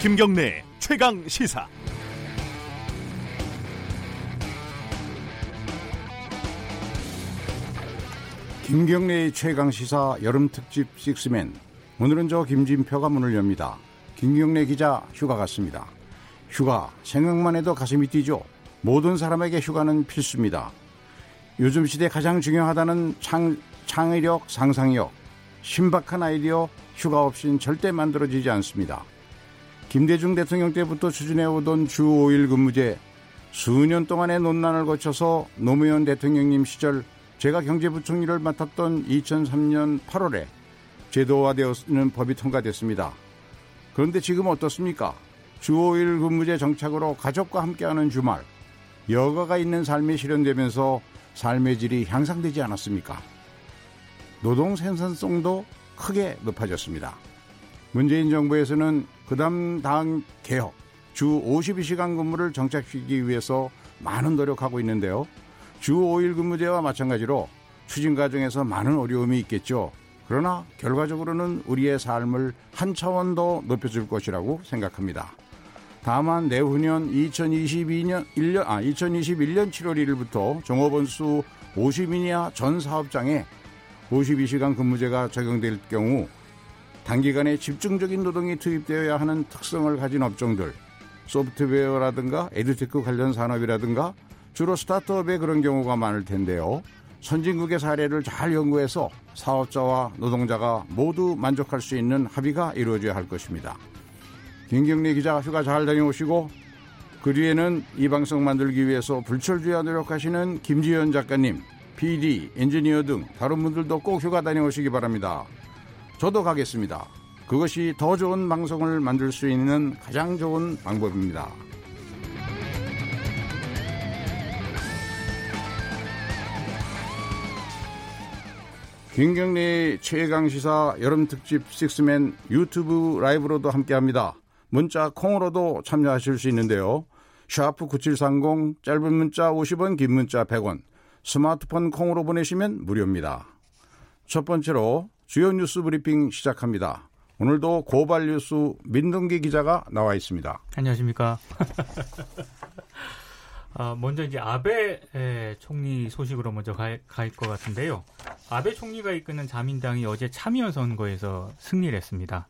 김경래 최강 시사. 김경래의 최강 시사 여름 특집 식스맨. 오늘은 저 김진표가 문을 엽니다. 김경래 기자 휴가 갔습니다. 휴가 생각만 해도 가슴이 뛰죠. 모든 사람에게 휴가는 필수입니다. 요즘 시대 가장 중요하다는 창, 창의력, 상상력, 신박한 아이디어 휴가 없인 절대 만들어지지 않습니다. 김대중 대통령 때부터 추진해오던 주 5일 근무제 수년 동안의 논란을 거쳐서 노무현 대통령님 시절 제가 경제부총리를 맡았던 2003년 8월에 제도화되었는 법이 통과됐습니다. 그런데 지금 어떻습니까? 주 5일 근무제 정착으로 가족과 함께하는 주말, 여가가 있는 삶이 실현되면서 삶의 질이 향상되지 않았습니까? 노동 생산성도 크게 높아졌습니다. 문재인 정부에서는 그다음 당 개혁, 주 52시간 근무를 정착시키기 위해서 많은 노력하고 있는데요. 주 5일 근무제와 마찬가지로 추진 과정에서 많은 어려움이 있겠죠. 그러나 결과적으로는 우리의 삶을 한 차원 더 높여줄 것이라고 생각합니다. 다만 내후년 2022년 1년 아 2021년 7월 1일부터 종업원 수 50인 이하 전 사업장에 52시간 근무제가 적용될 경우 단기간에 집중적인 노동이 투입되어야 하는 특성을 가진 업종들, 소프트웨어라든가 에듀테크 관련 산업이라든가 주로 스타트업에 그런 경우가 많을 텐데요. 선진국의 사례를 잘 연구해서 사업자와 노동자가 모두 만족할 수 있는 합의가 이루어져야 할 것입니다. 김경래 기자 휴가 잘 다녀오시고 그 뒤에는 이 방송 만들기 위해서 불철주야 노력하시는 김지현 작가님, PD, 엔지니어 등 다른 분들도 꼭 휴가 다녀오시기 바랍니다. 저도 가겠습니다. 그것이 더 좋은 방송을 만들 수 있는 가장 좋은 방법입니다. 김경래 최강 시사 여름 특집 식스맨 유튜브 라이브로도 함께합니다. 문자 콩으로도 참여하실 수 있는데요. 샵 9730 짧은 문자 50원 긴 문자 100원 스마트폰 콩으로 보내시면 무료입니다. 첫 번째로 주요 뉴스 브리핑 시작합니다. 오늘도 고발 뉴스 민동기 기자가 나와 있습니다. 안녕하십니까. 아, 먼저 이제 아베 총리 소식으로 먼저 갈 것 같은데요. 아베 총리가 이끄는 자민당이 어제 참의원 선거에서 승리를 했습니다.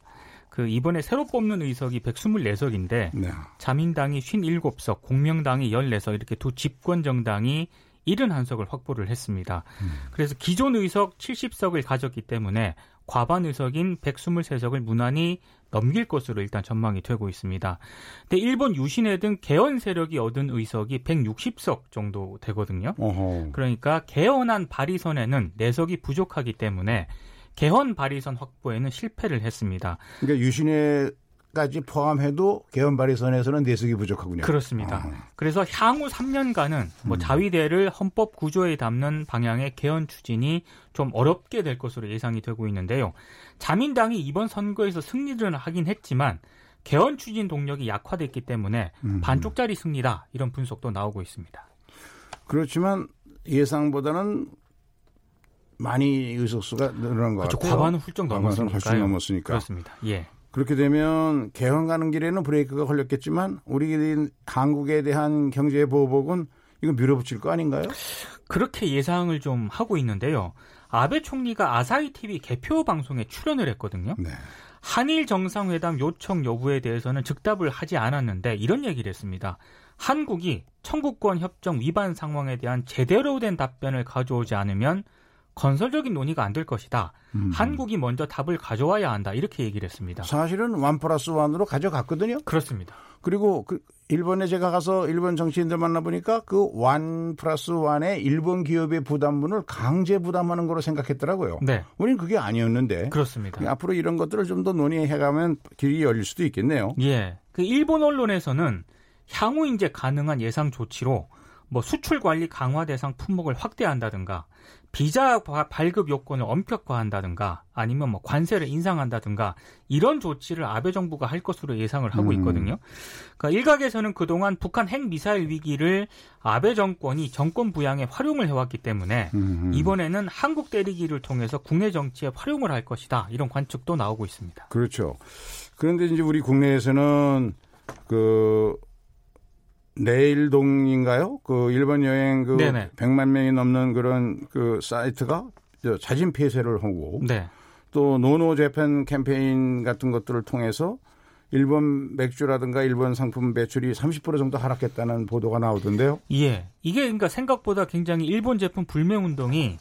그 이번에 새로 뽑는 의석이 124석인데 네. 자민당이 57석, 공명당이 14석 이렇게 두 집권 정당이 71석을 확보를 했습니다. 음. 그래서 기존 의석 70석을 가졌기 때문에 과반 의석인 123석을 무난히 넘길 것으로 일단 전망이 되고 있습니다. 근데 일본 유신회 등 개헌 세력이 얻은 의석이 160석 정도 되거든요. 어허. 그러니까 개헌안 발의선에는 4석이 부족하기 때문에 개헌 발의선 확보에는 실패를 했습니다. 그러니까 유신회 까지 포함해도 개헌 발의선에서는 내석이 부족하군요. 그렇습니다. 어. 그래서 향후 3년간은 뭐 음. 자위대를 헌법 구조에 담는 방향의 개헌 추진이 좀 어렵게 될 것으로 예상이 되고 있는데요. 자민당이 이번 선거에서 승리를 하긴 했지만 개헌 추진 동력이 약화됐기 때문에 음. 반쪽짜리 승리다 이런 분석도 나오고 있습니다. 그렇지만 예상보다는 많이 의석수가 늘어난 것 그렇죠. 같아요. 과반은 훌쩍 넘었으니까. 훨씬 넘었으니까. 그렇습니다. 예. 그렇게 되면 개헌 가는 길에는 브레이크가 걸렸겠지만 우리 한국에 대한 경제 보복은 이거 밀어붙일 거 아닌가요? 그렇게 예상을 좀 하고 있는데요. 아베 총리가 아사히 TV 개표 방송에 출연을 했거든요. 네. 한일 정상회담 요청 여부에 대해서는 즉답을 하지 않았는데 이런 얘기를 했습니다. 한국이 청구권 협정 위반 상황에 대한 제대로 된 답변을 가져오지 않으면 건설적인 논의가 안 될 것이다. 음. 한국이 먼저 답을 가져와야 한다. 이렇게 얘기를 했습니다. 사실은 원 플러스 원으로 가져갔거든요. 그렇습니다. 그리고 그 일본에 제가 가서 일본 정치인들 만나보니까 그 원 플러스 원의 일본 기업의 부담분을 강제 부담하는 거로 생각했더라고요. 네. 우리는 그게 아니었는데. 그렇습니다. 앞으로 이런 것들을 좀 더 논의해가면 길이 열릴 수도 있겠네요. 예. 그 일본 언론에서는 향후 이제 가능한 예상 조치로 뭐 수출 관리 강화 대상 품목을 확대한다든가 비자 발급 요건을 엄격화한다든가 아니면 뭐 관세를 인상한다든가 이런 조치를 아베 정부가 할 것으로 예상을 하고 음. 있거든요. 그러니까 일각에서는 그동안 북한 핵 미사일 위기를 아베 정권이 정권 부양에 활용을 해왔기 때문에 음. 이번에는 한국 때리기를 통해서 국내 정치에 활용을 할 것이다 이런 관측도 나오고 있습니다. 그렇죠. 그런데 이제 우리 국내에서는 그 내일동인가요? 그 일본 여행 그 네네. 100만 명이 넘는 그런 그 사이트가 자진 폐쇄를 하고 네. 또 노노 재팬 캠페인 같은 것들을 통해서 일본 맥주라든가 일본 상품 매출이 30% 정도 하락했다는 보도가 나오던데요. 예. 이게 그러니까 생각보다 굉장히 일본 제품 불매 운동이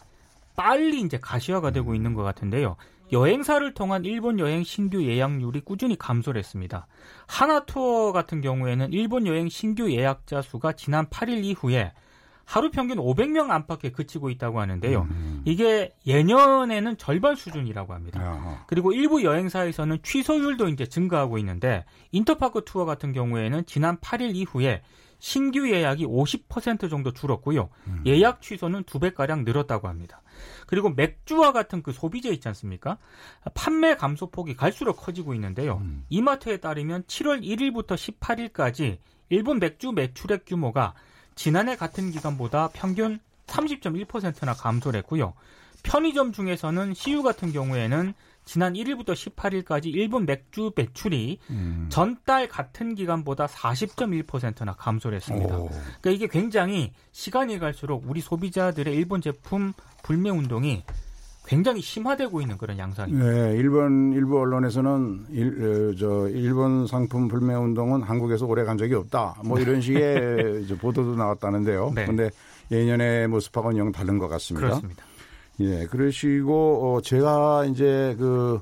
빨리 이제 가시화가 되고 있는 것 같은데요. 여행사를 통한 일본 여행 신규 예약률이 꾸준히 감소를 했습니다. 하나투어 같은 경우에는 일본 여행 신규 예약자 수가 지난 8일 이후에 하루 평균 500명 안팎에 그치고 있다고 하는데요. 음. 이게 예년에는 절반 수준이라고 합니다. 아하. 그리고 일부 여행사에서는 취소율도 이제 증가하고 있는데 인터파크 투어 같은 경우에는 지난 8일 이후에 신규 예약이 50% 정도 줄었고요. 음. 예약 취소는 두 배가량 늘었다고 합니다. 그리고 맥주와 같은 그 소비재 있지 않습니까? 판매 감소폭이 갈수록 커지고 있는데요. 음. 이마트에 따르면 7월 1일부터 18일까지 일본 맥주 매출액 규모가 지난해 같은 기간보다 평균 30.1%나 감소를 했고요. 편의점 중에서는 CU 같은 경우에는 지난 1일부터 18일까지 일본 맥주 매출이 음. 전달 같은 기간보다 40.1%나 감소를 했습니다. 오. 그러니까 이게 굉장히 시간이 갈수록 우리 소비자들의 일본 제품 불매 운동이 굉장히 심화되고 있는 그런 양상입니다. 네, 일본 일부 언론에서는 일, 어, 저 일본 상품 불매 운동은 한국에서 오래 간 적이 없다. 뭐 이런 식의 보도도 나왔다는데요. 네. 그런데 예년의 모습하고는 영 다른 것 같습니다. 그렇습니다. 예, 그러시고 어, 제가 이제 그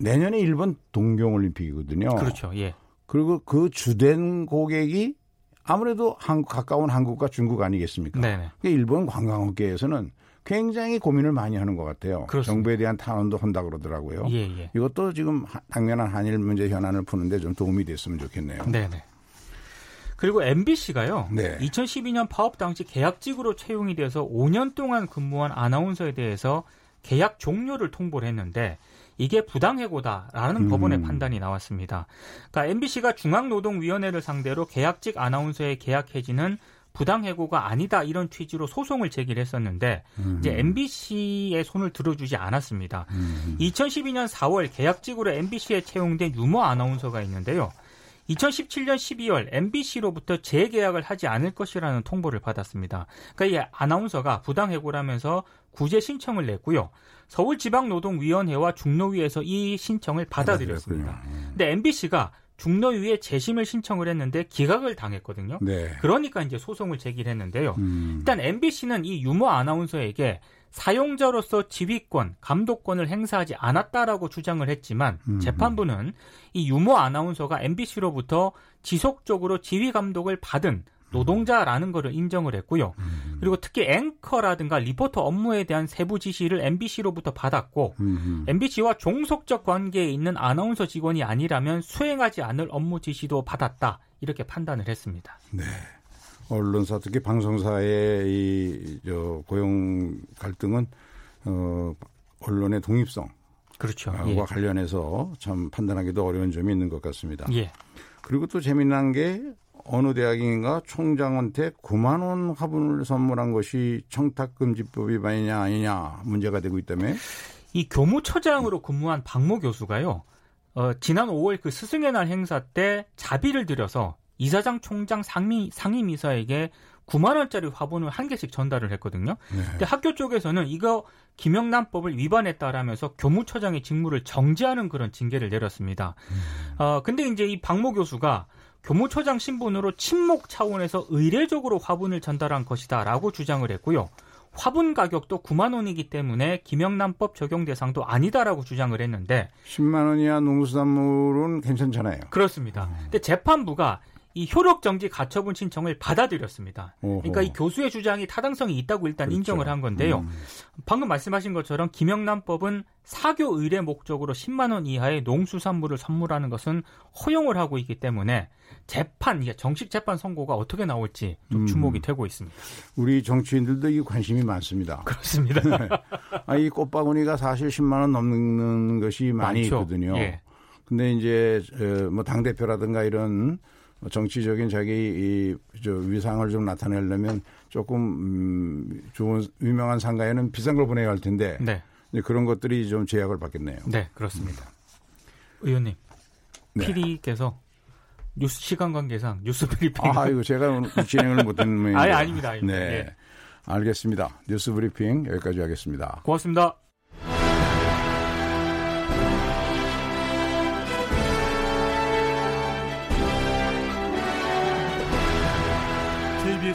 내년에 일본 동경올림픽이거든요. 그렇죠. 예. 그리고 그 주된 고객이 아무래도 한국 가까운 한국과 중국 아니겠습니까? 네. 일본 관광업계에서는 굉장히 고민을 많이 하는 것 같아요. 그렇습니다. 정부에 대한 탄원도 한다 그러더라고요. 예, 예. 이것도 지금 당면한 한일 문제 현안을 푸는데 좀 도움이 됐으면 좋겠네요. 네네. 그리고 MBC가요. 네. 2012년 파업 당시 계약직으로 채용이 돼서 5년 동안 근무한 아나운서에 대해서 계약 종료를 통보를 했는데 이게 부당해고다라는 음. 법원의 판단이 나왔습니다. 그러니까 MBC가 중앙노동위원회를 상대로 계약직 아나운서의 계약 해지는 부당해고가 아니다 이런 취지로 소송을 제기를 했었는데 음. 이제 MBC의 손을 들어주지 않았습니다. 음. 2012년 4월 계약직으로 MBC에 채용된 유머 아나운서가 있는데요. 2017년 12월 MBC로부터 재계약을 하지 않을 것이라는 통보를 받았습니다. 그러니까 이 아나운서가 부당 해고라면서 구제 신청을 냈고요. 서울지방노동위원회와 중노위에서 이 신청을 받아들였습니다. 근데 MBC가 중노위에 재심을 신청을 했는데 기각을 당했거든요. 네. 그러니까 이제 소송을 제기를 했는데요. 음. 일단 MBC는 이 유머 아나운서에게 사용자로서 지휘권, 감독권을 행사하지 않았다라고 주장을 했지만 음. 재판부는 이 유머 아나운서가 MBC로부터 지속적으로 지휘 감독을 받은 노동자라는 것을 인정을 했고요. 음. 그리고 특히 앵커라든가 리포터 업무에 대한 세부 지시를 MBC로부터 받았고 음. MBC와 종속적 관계에 있는 아나운서 직원이 아니라면 수행하지 않을 업무 지시도 받았다. 이렇게 판단을 했습니다. 네. 언론사 특히 방송사의 이 저 고용 갈등은 어 언론의 독립성 그렇죠. 과 예. 관련해서 참 판단하기도 어려운 점이 있는 것 같습니다. 예. 그리고 또 재미난 게 어느 대학인가 총장한테 9만 원 화분을 선물한 것이 청탁금지법 위반이냐 아니냐 문제가 되고 있다며? 이 교무처장으로 근무한 박모 교수가요. 어, 지난 5월 그 스승의 날 행사 때 자비를 들여서 이사장 총장 상임, 상임이사에게 9만 원짜리 화분을 한 개씩 전달을 했거든요. 네. 근데 학교 쪽에서는 이거 김영란법을 위반했다라면서 교무처장의 직무를 정지하는 그런 징계를 내렸습니다. 음. 어 근데 이제 이 박모 교수가 교무처장 신분으로 친목 차원에서 의례적으로 화분을 전달한 것이다라고 주장을 했고요. 화분 가격도 9만 원이기 때문에 김영란법 적용 대상도 아니다라고 주장을 했는데 10만 원이야 농수산물은 괜찮잖아요. 그렇습니다. 음. 근데 재판부가 이 효력 정지 가처분 신청을 받아들였습니다. 오호. 그러니까 이 교수의 주장이 타당성이 있다고 일단 그렇죠. 인정을 한 건데요. 음. 방금 말씀하신 것처럼 김영란법은 사교 의례 목적으로 10만 원 이하의 농수산물을 선물하는 것은 허용을 하고 있기 때문에 재판, 정식 재판 선고가 어떻게 나올지 좀 음. 주목이 음. 되고 있습니다. 우리 정치인들도 이 관심이 많습니다. 그렇습니다. 네. 아, 이 꽃바구니가 사실 10만 원 넘는 것이 많이 많죠. 있거든요. 예. 근데 이제 어, 뭐당 대표라든가 이런 정치적인 자기 이저 위상을 좀 나타내려면 조금 음, 좋은 유명한 상가에는 비싼 걸 보내야 할 텐데 네. 그런 것들이 좀 제약을 받겠네요. 네, 그렇습니다. 음. 의원님, 네. PD께서 뉴스 시간 관계상 뉴스 브리핑. 아, 이거 제가 오늘 진행을 못했는 모양이에요. 아니, 아닙니다. 아닙니다. 네. 예. 알겠습니다. 뉴스 브리핑 여기까지 하겠습니다. 고맙습니다.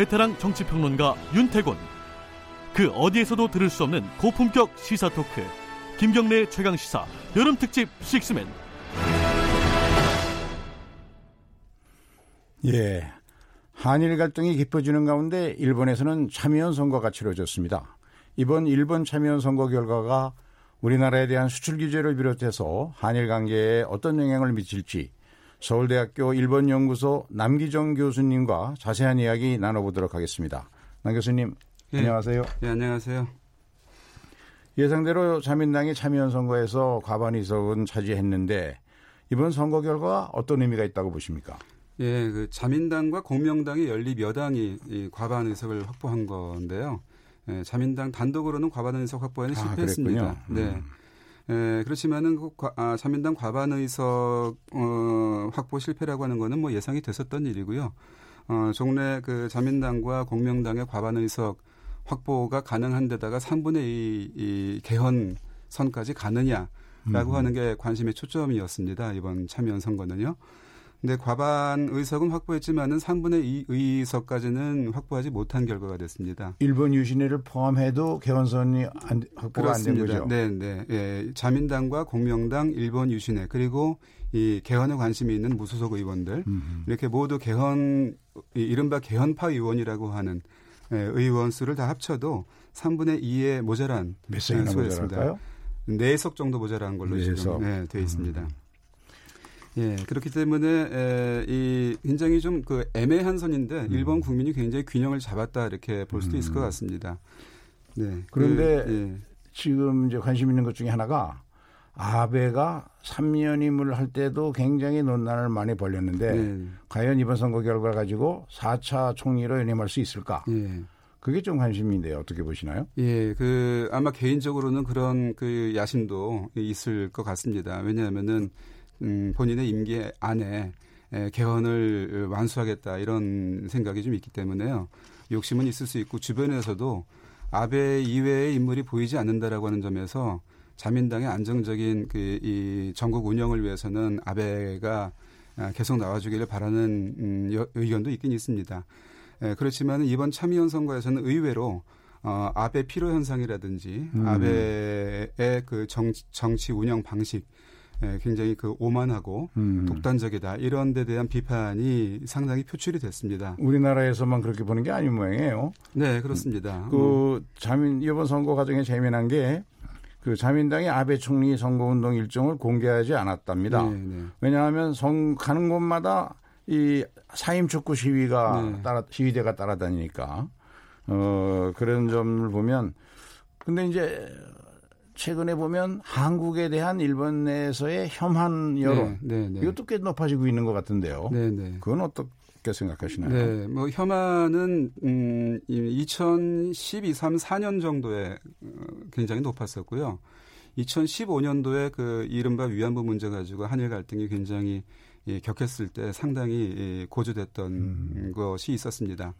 베테랑 정치평론가 윤태곤 그 어디에서도 들을 수 없는 고품격 시사 토크 김경래 최강 시사 여름 특집 식스맨 예. 한일 갈등이 깊어지는 가운데 일본에서는 참여연 선거가 치러졌습니다. 이번 일본 참여연 선거 결과가 우리나라에 대한 수출 규제를 비롯해서 한일 관계에 어떤 영향을 미칠지 서울대학교 일본연구소 남기정 교수님과 자세한 이야기 나눠보도록 하겠습니다. 남 교수님, 예. 안녕하세요. 네, 안녕하세요. 예상대로 자민당이 참여연 선거에서 과반 의석은 차지했는데 이번 선거 결과 어떤 의미가 있다고 보십니까? 예, 그 자민당과 공명당이 연립 여당이 이 과반 의석을 확보한 건데요. 예, 자민당 단독으로는 과반 의석 확보에는 아, 실패했습니다. 아, 네. 예, 그렇지만은 그 과, 아, 자민당 과반 의석 어, 확보 실패라고 하는 거는 뭐 예상이 됐었던 일이고요. 어, 종래 그 자민당과 공명당의 과반 의석 확보가 가능한 데다가 3분의 2 이 개헌 선까지 가느냐라고 음. 하는 게 관심의 초점이었습니다. 이번 참여연 선거는요. 근데 과반 의석은 확보했지만은 3분의 2 의석까지는 확보하지 못한 결과가 됐습니다. 일본 유신회를 포함해도 개헌선이 안, 확보가 안 된 거죠. 네, 네. 예, 자민당과 공명당, 일본 유신회 그리고 이 개헌에 관심이 있는 무소속 의원들 음흠. 이렇게 모두 개헌 이른바 개헌파 의원이라고 하는 예, 의원 수를 다 합쳐도 3분의 2에 모자란 몇 석이나 모자랄까요? 4석 정도 모자란 걸로 4석. 지금 네, 돼 있습니다. 음. 예, 그렇기 때문에 에, 이 굉장히 좀 그 애매한 선인데 음. 일본 국민이 굉장히 균형을 잡았다 이렇게 볼 수도 음. 있을 것 같습니다. 네. 그런데 그, 예. 지금 이제 관심 있는 것 중에 하나가 아베가 3년임을 할 때도 굉장히 논란을 많이 벌였는데 네. 과연 이번 선거 결과 가지고 4차 총리로 연임할 수 있을까? 예. 그게 좀 관심인데요. 어떻게 보시나요? 예, 그 아마 개인적으로는 그런 그 야심도 있을 것 같습니다. 왜냐하면은 음, 본인의 임기 안에 에, 개헌을 완수하겠다 이런 생각이 좀 있기 때문에요. 욕심은 있을 수 있고 주변에서도 아베 이외의 인물이 보이지 않는다라고 하는 점에서 자민당의 안정적인 그 이 전국 운영을 위해서는 아베가 아, 계속 나와주기를 바라는 음, 여, 의견도 있긴 있습니다. 에, 그렇지만 이번 참의원 선거에서는 의외로 어, 아베 피로 현상이라든지 음. 아베의 그 정, 정치 운영 방식 예, 굉장히 그 오만하고 음. 독단적이다 이런 데 대한 비판이 상당히 표출이 됐습니다. 우리나라에서만 그렇게 보는 게 아닌 모양이에요. 네, 그렇습니다. 그 자민 이번 선거 과정에 재미난 게 그 자민당이 아베 총리 선거운동 일정을 공개하지 않았답니다. 네, 네. 왜냐하면 선 가는 곳마다 이 사임 촉구 시위가 네. 따라 시위대가 따라다니니까 어 그런 점을 보면 근데 이제 최근에 보면 한국에 대한 일본 내에서의 혐한 여론 네, 네, 네. 이것도 꽤 높아지고 있는 것 같은데요. 네, 네. 그건 어떻게 생각하시나요? 네, 뭐 혐한은 음, 2012, 3, 4년 정도에 어, 굉장히 높았었고요. 2015년도에 그 이른바 위안부 문제 가지고 한일 갈등이 굉장히 예, 격했을 때 상당히 예, 고조됐던 음. 것이 있었습니다.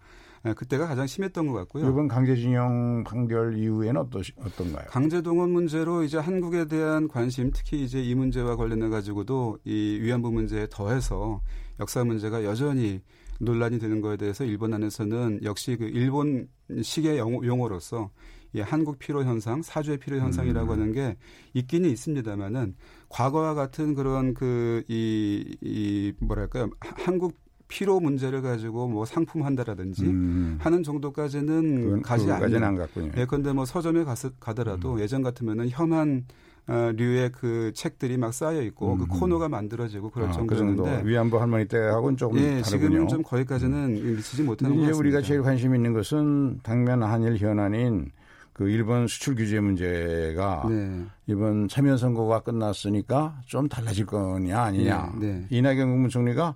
예, 그때가 가장 심했던 것 같고요. 이번 강제징용 판결 이후에는 어떠, 어떤가요? 강제동원 문제로 이제 한국에 대한 관심, 특히 이제 이 문제와 관련해 가지고도 이 위안부 문제에 더해서 역사 문제가 여전히 논란이 되는 거에 대해서 일본 안에서는 역시 그 일본식의 용어 로서 이 한국 피로 현상, 사주의 피로 현상이라고 음. 하는 게 있기는 있습니다만은 과거와 같은 그런 그 이 이 뭐랄까요 한국 피로 문제를 가지고 뭐 상품 한다라든지 음. 하는 정도까지는 그건, 가지 않는. 안 갔군요. 예컨대 뭐 서점에 갔, 가더라도 음. 예전 같으면은 혐한 어, 류의 그 책들이 막 쌓여 있고 그 음. 그 코너가 만들어지고 그럴 아, 정도였는데 그 위안부 할머니 때하고는 조금 예, 다르군요. 지금은 좀 거기까지는 미치지 못하는 것 같습니다. 이제 우리가 제일 관심 있는 것은 당면 한일 현안인 그 일본 수출 규제 문제가 네. 이번 참여 선거가 끝났으니까 좀 달라질 거냐 아니냐. 네, 네. 이낙연 국무총리가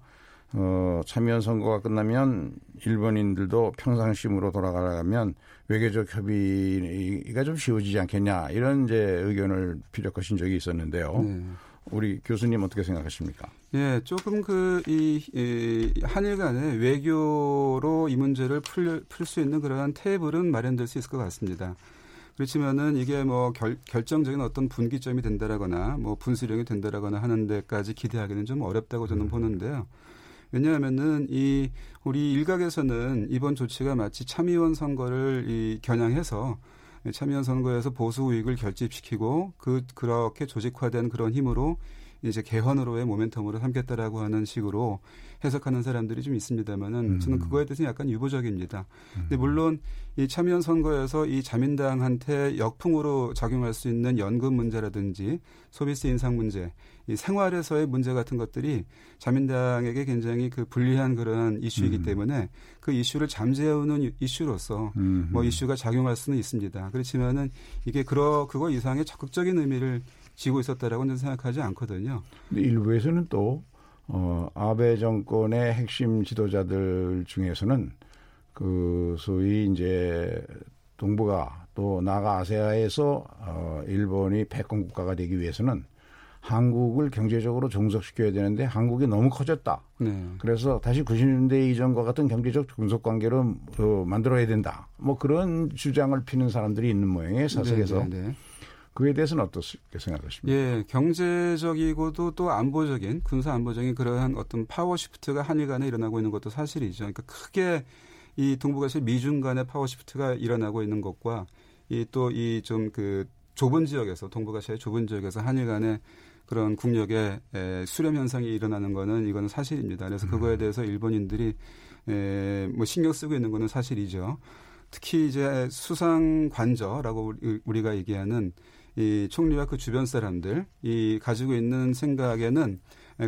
어, 참여 선거가 끝나면 일본인들도 평상심으로 돌아가려면 외교적 협의가 좀 쉬워지지 않겠냐 이런 이제 의견을 피력하신 적이 있었는데요. 네. 우리 교수님 어떻게 생각하십니까? 예, 조금 그, 이, 이 한일 간의 외교로 이 문제를 풀, 풀수 있는 그러한 테이블은 마련될 수 있을 것 같습니다. 그렇지만은 이게 뭐 결, 결정적인 어떤 분기점이 된다라거나 뭐 분수령이 된다라거나 하는 데까지 기대하기는 좀 어렵다고 저는 음. 보는데요. 왜냐하면은 이 우리 일각에서는 이번 조치가 마치 참의원 선거를 이 겨냥해서 참의원 선거에서 보수 우익을 결집시키고 그 그렇게 조직화된 그런 힘으로 이제 개헌으로의 모멘텀으로 삼겠다라고 하는 식으로 해석하는 사람들이 좀 있습니다만은 음. 저는 그거에 대해서 약간 유보적입니다. 음. 근데 물론 이 참여연 선거에서 이 자민당한테 역풍으로 작용할 수 있는 연금 문제라든지 소비세 인상 문제, 이 생활에서의 문제 같은 것들이 자민당에게 굉장히 그 불리한 그런 이슈이기 음. 때문에 그 이슈를 잠재우는 이슈로서 음. 뭐 이슈가 작용할 수는 있습니다. 그렇지만은 이게 그러 그거 이상의 적극적인 의미를 지고 있었다라고 는 생각하지 않거든요. 근데 일부에서는 또 어, 아베 정권의 핵심 지도자들 중에서는 그 소위 이제 동북아 또 나가 아세아에서 어, 일본이 패권 국가가 되기 위해서는 한국을 경제적으로 종속시켜야 되는데 한국이 너무 커졌다. 네. 그래서 다시 90년대 이전과 같은 경제적 종속 관계로 어, 만들어야 된다. 뭐 그런 주장을 피는 사람들이 있는 모양이에요 사석에서. 네, 네, 네. 그에 대해서는 어떻게 생각하십니까? 예, 경제적이고도 또 안보적인 군사 안보적인 그러한 어떤 power shift가 한일 간에 일어나고 있는 것도 사실이죠. 그러니까 크게 이 동북아시아 미중 간의 power shift가 일어나고 있는 것과 이 또 이 좀 그 좁은 지역에서 동북아시아의 좁은 지역에서 한일 간의 그런 국력의 에, 수렴 현상이 일어나는 거는 이거는 사실입니다. 그래서 그거에 음. 대해서 일본인들이 에, 뭐 신경 쓰고 있는 거는 사실이죠. 특히 이제 수상 관저라고 우리가 얘기하는 이 총리와 그 주변 사람들 이 가지고 있는 생각에는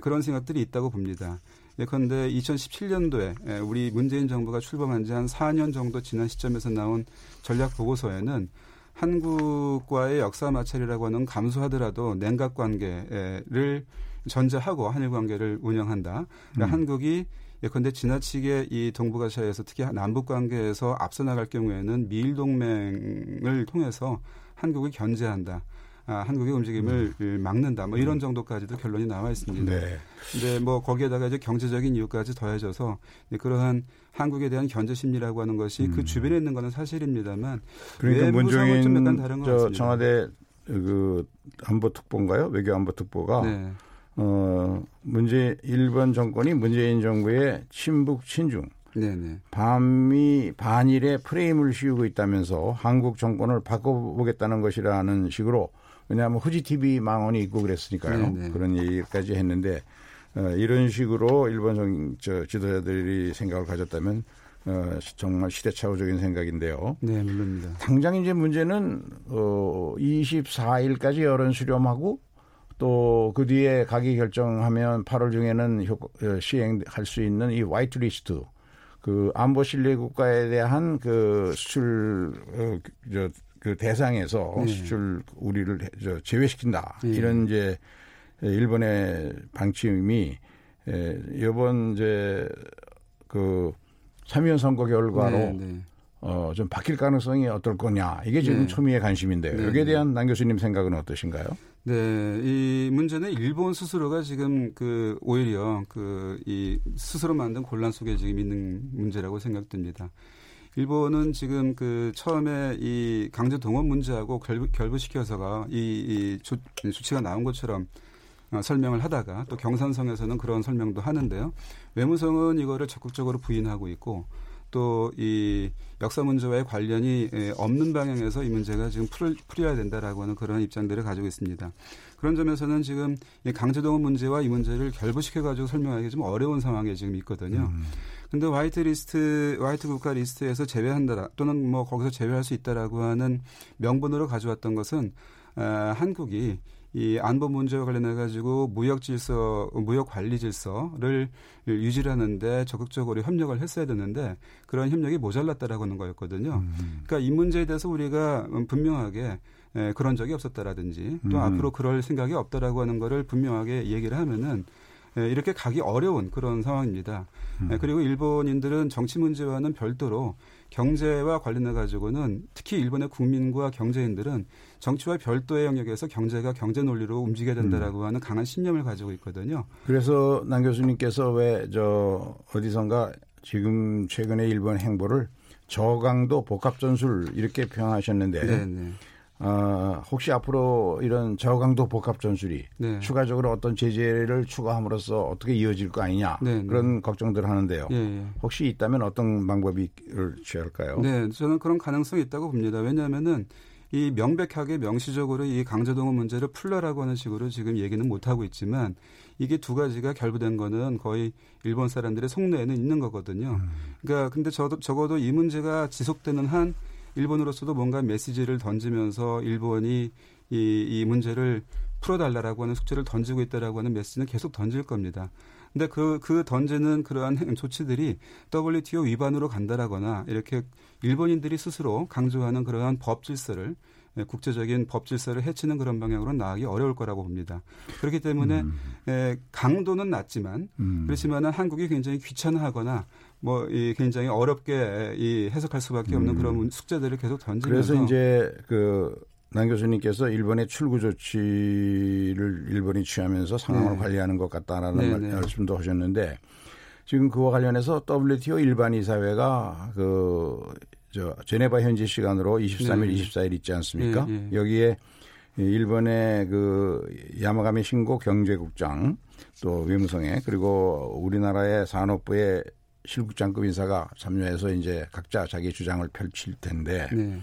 그런 생각들이 있다고 봅니다. 예컨대 2017년도에 우리 문재인 정부가 출범한 지 한 4년 정도 지난 시점에서 나온 전략 보고서에는 한국과의 역사 마찰이라고 하는 감소하더라도 냉각 관계를 전제하고 한일 관계를 운영한다. 그러니까 음. 한국이 예컨대 지나치게 이 동북아시아에서 특히 남북 관계에서 앞서 나갈 경우에는 미일 동맹을 통해서 한국을 견제한다. 아, 한국의 움직임을 음. 막는다. 뭐 이런 정도까지도 결론이 나와 있습니다. 네. 근데 뭐 거기에다가 이제 경제적인 이유까지 더해져서 그러한 한국에 대한 견제 심리라고 하는 것이 그 음. 그 주변에 있는 거는 사실입니다만 그러니까 문종인 좀 약간 다른 것 같습니다. 청와대 그 안보 특보인가요? 외교 안보 특보가 네. 어 문제 일본 정권이 문재인 정부의 친북 친중 네네. 반미 반일의 프레임을 씌우고 있다면서 한국 정권을 바꿔보겠다는 것이라는 식으로 왜냐하면 후지 TV 망언이 있고 그랬으니까요. 네네. 그런 얘기까지 했는데 어, 이런 식으로 일본 정, 저, 지도자들이 생각을 가졌다면 어, 정말 시대착오적인 생각인데요. 네, 물론입니다. 당장 이제 문제는 어, 24일까지 여론 수렴하고 또 그 뒤에 가기 결정하면 8월 중에는 효, 어, 시행할 수 있는 이 화이트 리스트 그 안보 신뢰 국가에 대한 그 수출 어, 저, 그 대상에서 네. 수출 우리를 저 제외시킨다 네. 이런 이제 일본의 방침이 에, 이번 이제 그 참여연 선거 결과로 네, 네. 어, 좀 바뀔 가능성이 어떨 거냐 이게 지금 네. 초미의 관심인데요. 네, 여기에 대한 남 교수님 생각은 어떠신가요? 네, 이 문제는 일본 스스로가 지금 그 오히려 그 이 스스로 만든 곤란 속에 지금 있는 문제라고 생각됩니다. 일본은 지금 그 처음에 이 강제 동원 문제하고 결부, 결부시켜서가 이, 이 조, 조치가 나온 것처럼 어, 설명을 하다가 또 경산성에서는 그런 설명도 하는데요. 외무성은 이거를 적극적으로 부인하고 있고 또 이 역사 문제와의 관련이 없는 방향에서 이 문제가 지금 풀, 풀어야 된다라고 하는 그런 입장들을 가지고 있습니다. 그런 점에서는 지금 이 강제동원 문제와 이 문제를 결부시켜 가지고 설명하기 좀 어려운 상황에 지금 있거든요. 음. 근데 화이트 리스트, 화이트 국가 리스트에서 제외한다 또는 뭐 거기서 제외할 수 있다라고 하는 명분으로 가져왔던 것은 어, 한국이 이 안보 문제와 관련해 가지고 무역 질서, 무역 관리 질서를 유지를 하는데 적극적으로 협력을 했어야 되는데 그런 협력이 모자랐다라고 하는 거였거든요. 음. 그러니까 이 문제에 대해서 우리가 분명하게 에, 그런 적이 없었다라든지 또 음. 앞으로 그럴 생각이 없다라고 하는 거를 분명하게 얘기를 하면은 에, 이렇게 가기 어려운 그런 상황입니다. 음. 에, 그리고 일본인들은 정치 문제와는 별도로 경제와 관련해 가지고는 특히 일본의 국민과 경제인들은 정치와 별도의 영역에서 경제가 경제 논리로 움직여야 된다라고 음. 하는 강한 신념을 가지고 있거든요. 그래서 남 교수님께서 왜 저 어디선가 지금 최근에 일본 행보를 저강도 복합 전술 이렇게 표현하셨는데 네네. 네. 어, 혹시 앞으로 이런 저강도 복합 전술이 네. 추가적으로 어떤 제재를 추가함으로써 어떻게 이어질 거 아니냐 네, 네. 그런 걱정들을 하는데요. 예, 예. 혹시 있다면 어떤 방법을 취할까요? 네, 저는 그런 가능성이 있다고 봅니다. 왜냐하면은 이 명백하게 명시적으로 이 강제동원 문제를 풀라라고 하는 식으로 지금 얘기는 못 하고 있지만 이게 두 가지가 결부된 거는 거의 일본 사람들의 속내에는 있는 거거든요. 음. 그러니까 근데 저도 적어도 이 문제가 지속되는 한 일본으로서도 뭔가 메시지를 던지면서 일본이 이, 이 문제를 풀어달라라고 하는 숙제를 던지고 있다라고 하는 메시지는 계속 던질 겁니다. 근데 그, 그 던지는 그러한 조치들이 WTO 위반으로 간다라거나 이렇게 일본인들이 스스로 강조하는 그러한 법 질서를 예, 국제적인 법 질서를 해치는 그런 방향으로 나가기 어려울 거라고 봅니다. 그렇기 때문에 음. 에, 강도는 낮지만 음. 그렇지만은 한국이 굉장히 귀찮아하거나 뭐 이 굉장히 어렵게 이 해석할 수밖에 없는 음. 그런 숙제들을 계속 던지면서 그래서 이제 그 남 교수님께서 일본의 출구 조치를 일본이 취하면서 상황을 네. 관리하는 것 같다라는 네, 네. 말씀도 하셨는데 지금 그와 관련해서 WTO 일반 이사회가 그 저 제네바 현지 시간으로 23일, 네. 24일 있지 않습니까? 네, 네. 여기에 일본의 그 야마가미 신고 경제국장 또 외무성에 그리고 우리나라의 산업부의 실국장급 인사가 참여해서 이제 각자 자기 주장을 펼칠 텐데 네.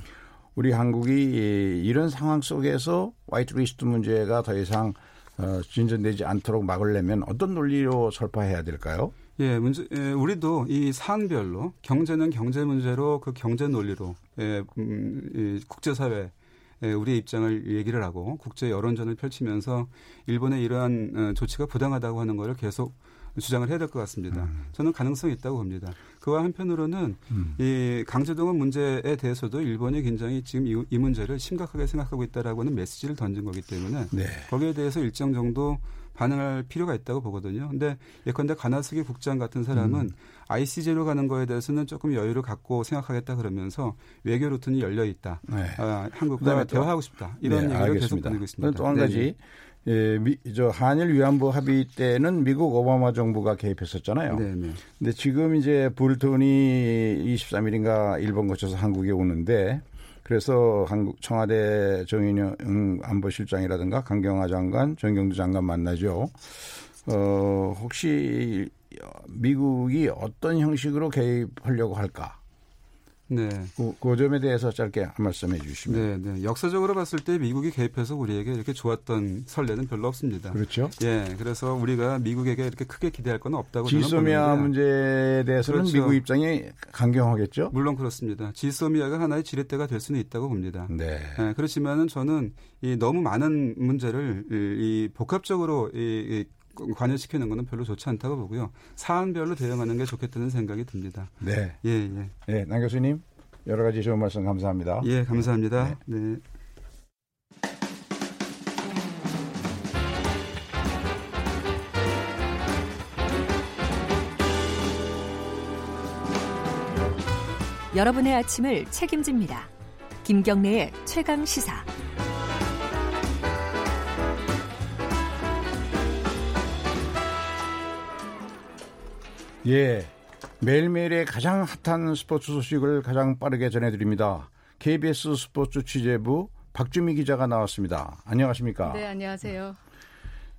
우리 한국이 이런 상황 속에서 화이트 리스트 문제가 더 이상 어, 진전되지 않도록 막으려면 어떤 논리로 설파해야 될까요? 예, 문제, 예, 우리도 이 사안별로 경제는 경제 문제로 그 경제 논리로 예, 음, 이 국제사회 예, 우리의 입장을 얘기를 하고 국제 여론전을 펼치면서 일본의 이러한 어, 조치가 부당하다고 하는 것을 계속 주장을 해야 될 것 같습니다. 음. 저는 가능성이 있다고 봅니다. 그와 한편으로는 음. 이 강제동원 문제에 대해서도 일본이 굉장히 지금 이, 이 문제를 심각하게 생각하고 있다라고 하는 메시지를 던진 거기 때문에 네. 거기에 대해서 일정 정도 반응할 필요가 있다고 보거든요. 근데 예컨대 가나스기 국장 같은 사람은 음. ICJ로 가는 거에 대해서는 조금 여유를 갖고 생각하겠다 그러면서 외교 루트는 열려 있다. 네. 아, 한국과 대화하고 싶다. 이런 네, 얘기를 알겠습니다. 계속 드리고 있습니다. 또 한 가지 네. 예, 미, 저 한일 위안부 합의 때는 미국 오바마 정부가 개입했었잖아요. 네네. 네. 근데 지금 이제 볼턴이 23일인가 일본 거쳐서 한국에 오는데 그래서 한국 청와대 정인영 안보실장이라든가 강경화 장관, 정경두 장관 만나죠. 어, 혹시 미국이 어떤 형식으로 개입하려고 할까? 네. 그, 그 점에 대해서 짧게 한 말씀 해 주시면. 네, 네. 역사적으로 봤을 때 미국이 개입해서 우리에게 이렇게 좋았던 설례는 별로 없습니다. 그렇죠. 예. 그래서 우리가 미국에게 이렇게 크게 기대할 건 없다고 지소미아 문제에 대해서는 그렇죠. 미국 입장이 강경하겠죠? 물론 그렇습니다. 지소미아가 하나의 지렛대가 될 수는 있다고 봅니다. 네. 예, 그렇지만은 저는 이 너무 많은 문제를 이, 이 복합적으로 이, 이 관여시키는 것은 별로 좋지 않다고 보고요. 사안별로 대응하는 게 좋겠다는 생각이 듭니다. 네. 예, 예. 네, 남 교수님 여러 가지 좋은 말씀 감사합니다. 예, 감사합니다. 네. 네. 여러분의 아침을 책임집니다. 김경래의 최강 시사. 예. 매일매일의 가장 핫한 스포츠 소식을 가장 빠르게 전해드립니다. KBS 스포츠 취재부 박주미 기자가 나왔습니다. 안녕하십니까? 네, 안녕하세요.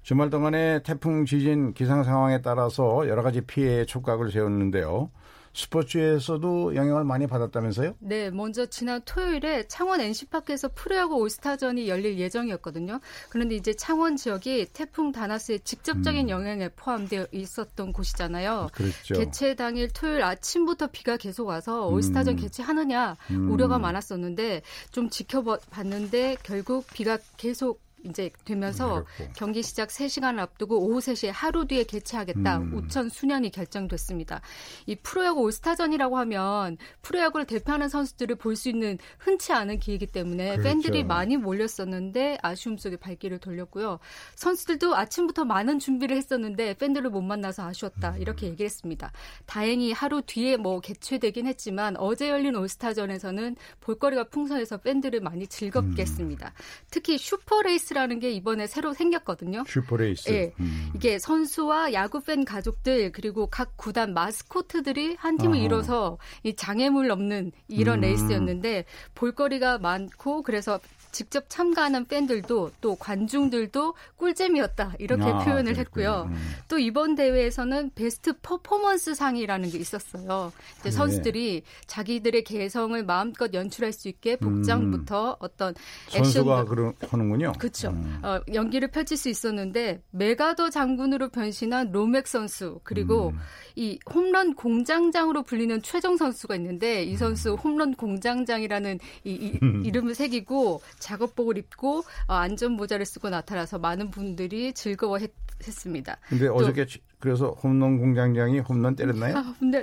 주말 동안에 태풍 지진 기상 상황에 따라서 여러 가지 피해 촉각을 세웠는데요. 스포츠에서도 영향을 많이 받았다면서요? 네, 먼저 지난 토요일에 창원 NC파크에서 프로야구 올스타전이 열릴 예정이었거든요. 그런데 이제 창원 지역이 태풍 다나스의 직접적인 음. 영향에 포함되어 있었던 곳이잖아요. 그렇죠. 개최 당일 토요일 아침부터 비가 계속 와서 올스타전 음. 개최하느냐 음. 우려가 많았었는데 좀 지켜봤는데 결국 비가 계속 이제 되면서 음, 그렇고. 경기 시작 3시간을 앞두고 오후 3시에 하루 뒤에 개최하겠다. 음. 우천 수년이 결정됐습니다. 이 프로야구 올스타전이라고 하면 프로야구를 대표하는 선수들을 볼 수 있는 흔치 않은 기회이기 때문에 그렇죠. 팬들이 많이 몰렸었는데 아쉬움 속에 발길을 돌렸고요. 선수들도 아침부터 많은 준비를 했었는데 팬들을 못 만나서 아쉬웠다. 음. 이렇게 얘기했습니다. 다행히 하루 뒤에 뭐 개최되긴 했지만 어제 열린 올스타전에서는 볼거리가 풍성해서 팬들을 많이 즐겁게 음. 했습니다. 특히 슈퍼레이스 레이스라는 게 이번에 새로 생겼거든요. 슈퍼 레이스. 네. 음. 이게 선수와 야구 팬 가족들 그리고 각 구단 마스코트들이 한 팀을 아하. 이뤄서 이 장애물 없는 이런 음. 레이스였는데 볼거리가 많고 그래서 직접 참가하는 팬들도 또 관중들도 꿀잼이었다 이렇게 아, 표현을 했고요. 음. 또 이번 대회에서는 베스트 퍼포먼스 상이라는 게 있었어요. 네. 선수들이 자기들의 개성을 마음껏 연출할 수 있게 복장부터 음. 어떤 액션가 그런 하는군요. 그렇죠. 음. 어, 연기를 펼칠 수 있었는데 메가더 장군으로 변신한 로맥 선수 그리고 음. 이 홈런 공장장으로 불리는 최정 선수가 있는데 이 선수 음. 홈런 공장장이라는 이, 이 이름을 새기고 작업복을 입고 어, 안전 모자를 쓰고 나타나서 많은 분들이 즐거워했습니다. 근데 어저께 그래서 홈런 공장장이 홈런 때렸나요? 아, 근데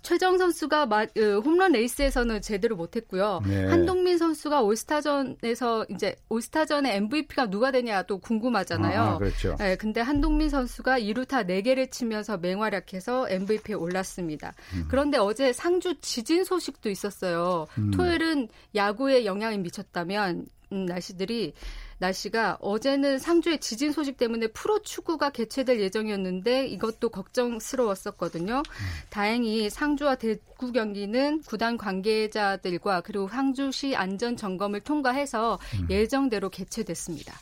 최정 선수가 마, 으, 홈런 레이스에서는 제대로 못했고요. 네. 한동민 선수가 올스타전에서 이제 올스타전의 MVP가 누가 되냐도 궁금하잖아요. 아, 그렇죠. 네, 근데 한동민 선수가 2루타 4개를 치면서 맹활약해서 MVP에 올랐습니다. 음. 그런데 어제 상주 지진 소식도 있었어요. 음. 토요일은 야구에 영향이 미쳤다면 음, 날씨들이 날씨가 어제는 상주의 지진 소식 때문에 프로 축구가 개최될 예정이었는데 이것도 걱정스러웠었거든요. 음. 다행히 상주와 대구 경기는 구단 관계자들과 그리고 상주시 안전 점검을 통과해서 음. 예정대로 개최됐습니다.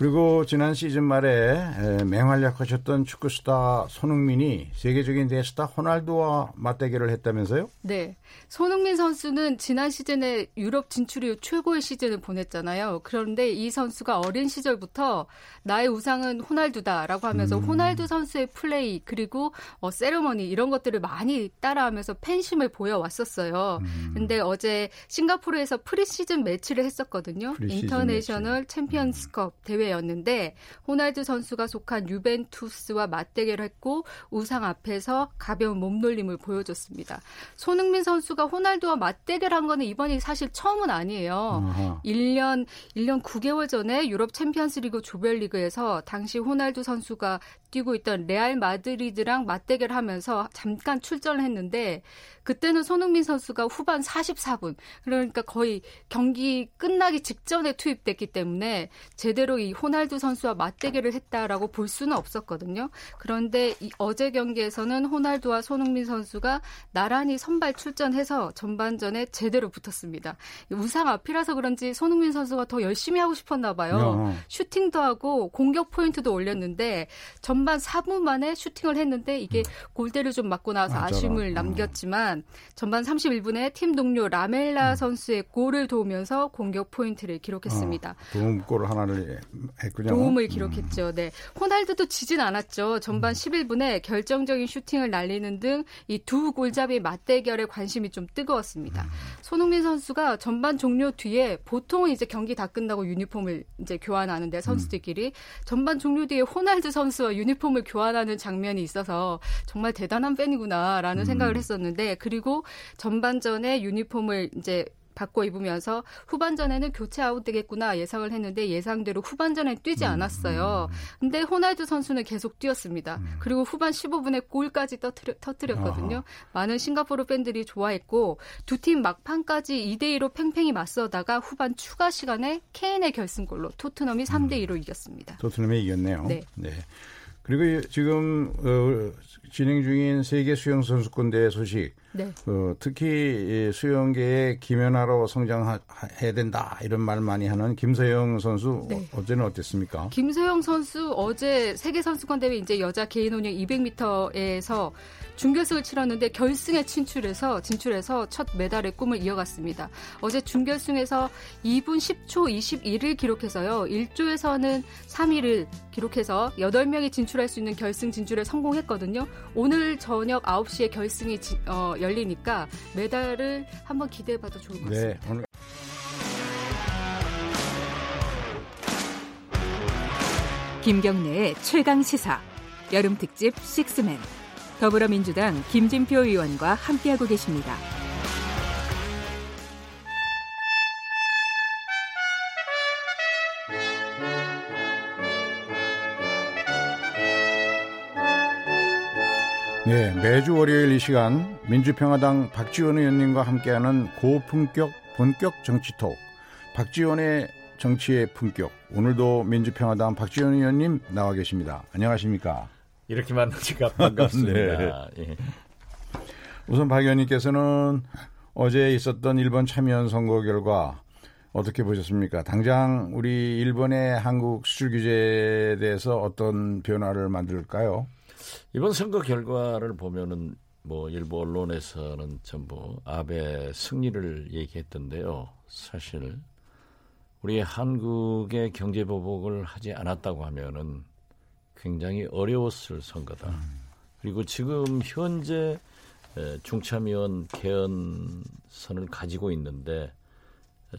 그리고 지난 시즌 말에 맹활약하셨던 축구 스타 손흥민이 세계적인 대스타 호날두와 맞대결을 했다면서요? 네. 손흥민 선수는 지난 시즌에 유럽 진출 이후 최고의 시즌을 보냈잖아요. 그런데 이 선수가 어린 시절부터 나의 우상은 호날두다라고 하면서 음. 호날두 선수의 플레이 그리고 어, 세레머니 이런 것들을 많이 따라하면서 팬심을 보여왔었어요. 음. 근데 어제 싱가포르에서 preseason match를 했었거든요. preseason international match. 챔피언스컵 음. 대회 대회였는데 호날두 선수가 속한 유벤투스와 맞대결을 했고 우상 앞에서 가벼운 몸놀림을 보여줬습니다. 손흥민 선수가 호날두와 맞대결 한 거는 이번이 사실 처음은 아니에요. 어허. 1년 1년 9개월 전에 유럽 챔피언스리그 조별리그에서 당시 호날두 선수가 뛰고 있던 레알 마드리드랑 맞대결하면서 잠깐 출전을 했는데 그때는 손흥민 선수가 후반 44분 그러니까 거의 경기 끝나기 직전에 투입됐기 때문에 제대로 이 호날두 선수와 맞대결을 했다라고 볼 수는 없었거든요. 그런데 이 어제 경기에서는 호날두와 손흥민 선수가 나란히 선발 출전해서 전반전에 제대로 붙었습니다. 우상 앞이라서 그런지 손흥민 선수가 더 열심히 하고 싶었나 봐요. 야. 슈팅도 하고 공격 포인트도 올렸는데 전 전반 4분 만에 슈팅을 했는데 이게 음. 골대를 좀 맞고 나서 맞아. 아쉬움을 어. 남겼지만 전반 31분에 팀 동료 라멜라 음. 선수의 골을 도우면서 공격 포인트를 기록했습니다. 어, 도움골 하나를 했군요. 도움을 음. 기록했죠. 음. 네. 호날두도 지진 않았죠. 전반 11분에 음. 결정적인 슈팅을 날리는 등 이 두 골잡이 맞대결에 관심이 좀 뜨거웠습니다. 음. 손흥민 선수가 전반 종료 뒤에 보통은 이제 경기 다 끝나고 유니폼을 이제 교환하는데 선수들끼리 전반 종료 뒤에 호날두 선수와 유니 유니폼을 교환하는 장면이 있어서 정말 대단한 팬이구나라는 음. 생각을 했었는데 그리고 전반전에 유니폼을 이제 바꿔 입으면서 후반전에는 교체 아웃되겠구나 예상을 했는데 예상대로 후반전에 뛰지 음, 않았어요. 음. 근데 호날두 선수는 계속 뛰었습니다. 음. 그리고 후반 15분에 골까지 터트려, 터트렸거든요. 아하. 많은 싱가포르 팬들이 좋아했고 두 팀 막판까지 2대 2로 팽팽히 맞서다가 후반 추가 시간에 케인의 결승골로 토트넘이 3대 2로 이겼습니다. 토트넘이 이겼네요. 네. 네. 그리고 지금 어, 진행 중인 세계 수영 선수권 대회 소식 네. 그 특히 수영계의 김연아로 성장해야 된다 이런 말 많이 하는 김서영 선수 네. 어제는 어땠습니까? 김서영 선수 어제 세계 선수권 대회 이제 여자 개인 혼영 200m에서 준결승을 치렀는데 결승에 진출해서 진출해서 첫 메달의 꿈을 이어갔습니다. 어제 준결승에서 2분 10초 21을 기록해서요. 1조에서는 3위를 기록해서 8명이 진출할 수 있는 결승 진출에 성공했거든요. 오늘 저녁 9시에 결승이 지, 어, 열리니까 메달을 한번 기대해봐도 좋을 것 네, 같습니다. 네, 오늘... 김경래의 최강 시사 여름 특집 식스맨 더불어민주당 김진표 의원과 함께하고 계십니다. 네, 매주 월요일 이 시간 민주평화당 박지원 의원님과 함께하는 고품격 본격 정치톡 박지원의 정치의 품격 오늘도 민주평화당 박지원 의원님 나와 계십니다. 안녕하십니까? 이렇게 만나니까 반갑습니다. 네. 예. 우선 박 의원님께서는 어제 있었던 일본 참여연 선거 결과 어떻게 보셨습니까? 당장 우리 일본의 한국 수출 규제에 대해서 어떤 변화를 만들까요? 이번 선거 결과를 보면은 뭐 일부 언론에서는 전부 아베 승리를 얘기했던데요. 사실 우리 한국의 경제 보복을 하지 않았다고 하면은 굉장히 어려웠을 선거다. 음. 그리고 지금 현재 중참위원 개헌선을 가지고 있는데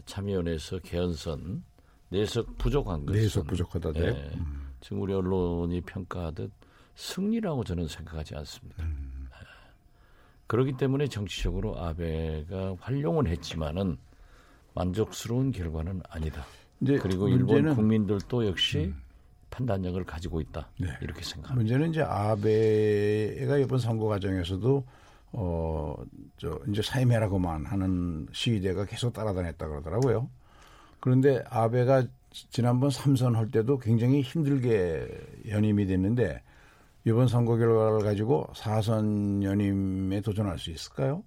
참여원에서 개헌선 내석 부족한 것은 내석 부족하다. 네. 예, 음. 지금 우리 언론이 평가하듯 승리라고 저는 생각하지 않습니다. 음. 예. 그렇기 때문에 정치적으로 아베가 활용은 했지만은 만족스러운 결과는 아니다. 그리고 일본 국민들도 역시 음. 판단력을 가지고 있다. 네. 이렇게 생각합니다. 문제는 이제 아베가 이번 선거 과정에서도 어 저 이제 사임해라고만 하는 시위대가 계속 따라다녔다 그러더라고요. 그런데 아베가 지난번 삼선 할 때도 굉장히 힘들게 연임이 됐는데 이번 선거 결과를 가지고 사선 연임에 도전할 수 있을까요?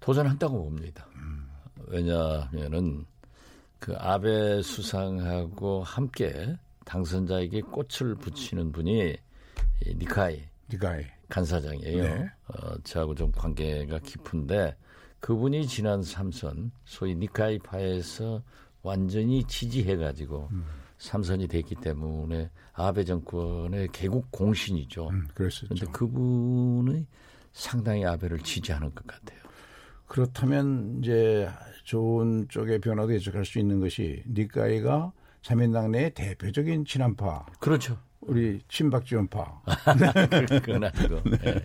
도전한다고 봅니다. 음. 왜냐하면은 그 아베 수상하고 함께 당선자에게 꽃을 붙이는 분이 니카이, 니카이. 간사장이에요. 네. 어, 저하고 좀 관계가 깊은데 그분이 지난 삼선 소위 니카이파에서 완전히 지지해가지고 음. 삼선이 됐기 때문에 아베 정권의 개국 공신이죠. 음, 그런데 그분이 상당히 아베를 지지하는 것 같아요. 그렇다면 이제 좋은 쪽의 변화도 예측할 수 있는 것이 니카이가 자민당 내의 대표적인 친한파. 그렇죠. 우리 친박 지원파. 그건 아니고. 네.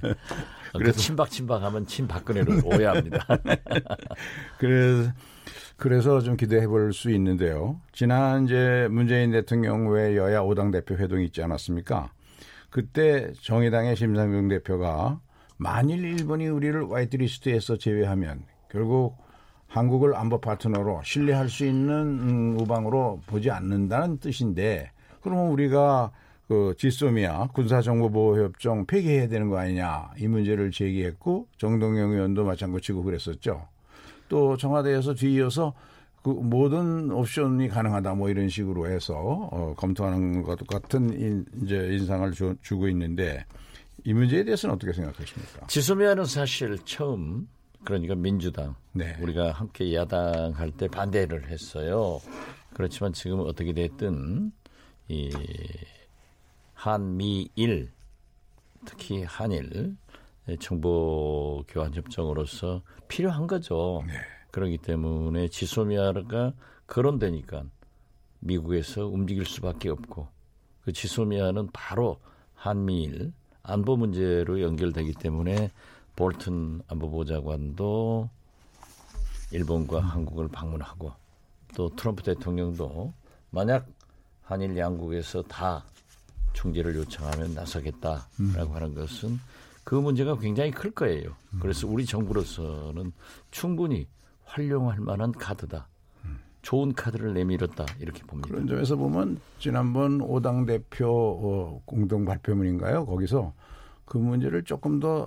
그래서 친박 친박 하면 친박근혜를 오해합니다. 그래서 그래서 좀 기대해 볼 수 있는데요. 지난 이제 문재인 대통령 외 여야 5당 대표 회동이 있지 않았습니까? 그때 정의당의 심상정 대표가 만일 일본이 우리를 화이트리스트에서 제외하면 결국 한국을 안보 파트너로 신뢰할 수 있는 음, 우방으로 보지 않는다는 뜻인데 그러면 우리가 그 지소미아 군사정보보호협정 폐기해야 되는 거 아니냐 이 문제를 제기했고 정동영 의원도 마찬가지고 그랬었죠. 또 청와대에서 뒤이어서 그 모든 옵션이 가능하다 뭐 이런 식으로 해서 어, 검토하는 것 같은 인, 이제 인상을 주, 주고 있는데 이 문제에 대해서는 어떻게 생각하십니까? 지소미아는 사실 처음 그러니까 민주당 네. 우리가 함께 야당할 때 반대를 했어요. 그렇지만 지금 어떻게 됐든 이 한미일 특히 한일 정보 교환 협정으로서 필요한 거죠. 네. 그렇기 때문에 지소미아가 거론되니까 미국에서 움직일 수밖에 없고 그 지소미아는 바로 한미일 안보 문제로 연결되기 때문에 볼튼 안보보좌관도 일본과 한국을 방문하고 또 트럼프 대통령도 만약 한일 양국에서 다 중재를 요청하면 나서겠다라고 음. 하는 것은 그 문제가 굉장히 클 거예요. 그래서 우리 정부로서는 충분히 활용할 만한 카드다. 좋은 카드를 내밀었다 이렇게 봅니다. 그런 점에서 보면 지난번 오당 대표 어, 공동 발표문인가요? 거기서 그 문제를 조금 더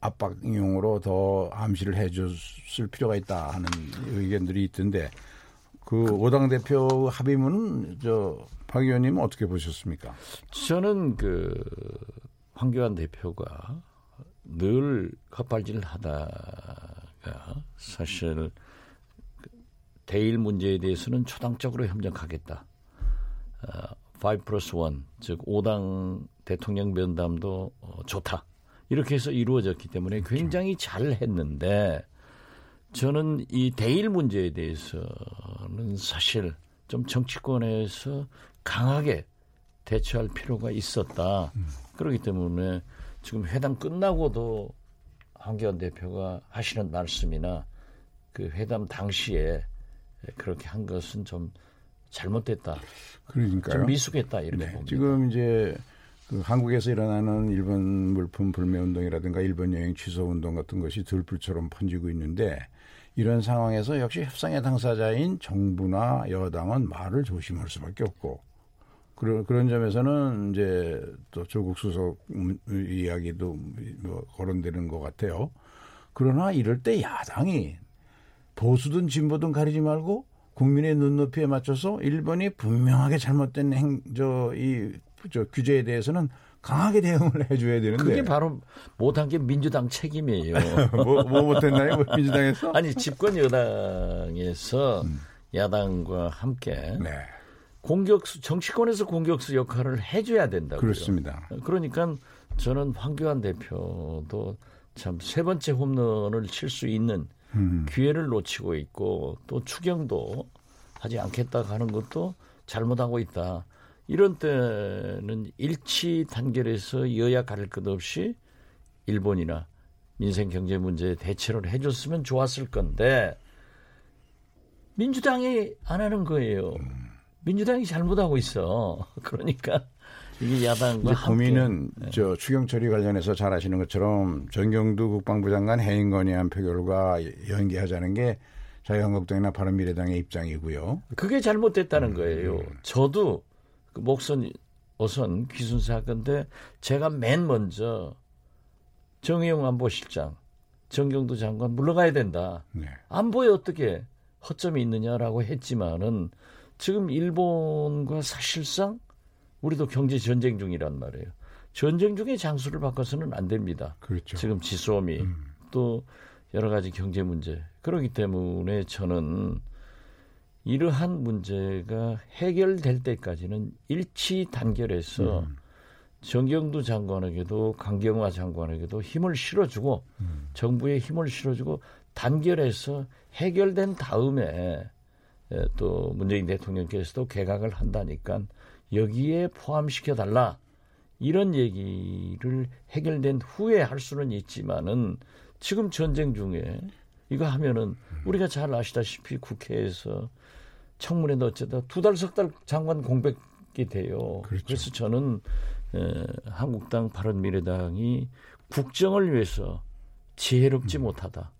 압박용으로 더 암시를 해줬을 필요가 있다 하는 의견들이 있던데 그 오당 대표 합의문은 저박 의원님 어떻게 보셨습니까? 저는 그 황교안 대표가 늘 헛발질 하다가 사실 대일 문제에 대해서는 초당적으로 협력하겠다. 어, 5 플러스 1, 즉 5당 대통령 면담도 어, 좋다. 이렇게 해서 이루어졌기 때문에 그렇죠. 굉장히 잘 했는데 저는 이 대일 문제에 대해서는 사실 좀 정치권에서 강하게 대처할 필요가 있었다. 음. 그렇기 때문에 지금 회담 끝나고도 황교안 대표가 하시는 말씀이나 그 회담 당시에 그렇게 한 것은 좀 잘못됐다. 그러니까요. 좀 미숙했다 이렇게 네, 봅니다. 지금 이제 그 한국에서 일어나는 일본 물품 불매 운동이라든가 일본 여행 취소 운동 같은 것이 들불처럼 번지고 있는데 이런 상황에서 역시 협상의 당사자인 정부나 여당은 말을 조심할 수밖에 없고 그런 그런 점에서는 이제 또 조국 수석 이야기도 뭐 거론되는 것 같아요. 그러나 이럴 때 야당이 보수든 진보든 가리지 말고 국민의 눈높이에 맞춰서 일본이 분명하게 잘못된 행, 저, 이, 저 규제에 대해서는 강하게 대응을 해줘야 되는데. 그게 바로 못한 게 민주당 책임이에요. 뭐, 뭐 못했나요? 뭐 민주당에서? 아니, 집권 여당에서 음. 야당과 함께. 네. 공격수, 정치권에서 공격수 역할을 해줘야 된다고요. 그렇습니다. 그러니까 저는 황교안 대표도 참 세 번째 홈런을 칠 수 있는 음. 기회를 놓치고 있고 또 추경도 하지 않겠다 하는 것도 잘못하고 있다. 이런 때는 일치 단결해서 여야 가릴 것 없이 일본이나 민생 경제 문제에 대처를 해줬으면 좋았을 건데 민주당이 안 하는 거예요. 민주당이 잘못하고 있어. 그러니까 이게 야당과 이제 고민은 네. 저 추경 처리 관련해서 잘 아시는 것처럼 전경두 국방부 장관 해임 건의안 표결과 연계하자는 게 자유한국당이나 바른미래당의 입장이고요. 그게 잘못됐다는 음, 거예요. 음. 저도 그 목선 어선 귀순사 건데 제가 맨 먼저 정의용 안보실장, 정경두 장관 물러가야 된다. 네. 안보에 어떻게 허점이 있느냐라고 했지만은 지금 일본과 사실상 우리도 경제 전쟁 중이란 말이에요. 전쟁 중에 장수를 바꿔서는 안 됩니다. 그렇죠. 지금 지소미 음. 또 여러 가지 경제 문제 그렇기 때문에 저는 이러한 문제가 해결될 때까지는 일치 단결해서 음. 정경두 장관에게도 강경화 장관에게도 힘을 실어주고 음. 정부에 힘을 실어주고 단결해서 해결된 다음에 또 문재인 대통령께서도 개각을 한다니까 여기에 포함시켜 달라 이런 얘기를 해결된 후에 할 수는 있지만은 지금 전쟁 중에 이거 하면은 우리가 잘 아시다시피 국회에서 청문회도 어쩌다 두 달 석 달 장관 공백이 돼요. 그렇죠. 그래서 저는 에, 한국당 바른미래당이 국정을 위해서 지혜롭지 음. 못하다.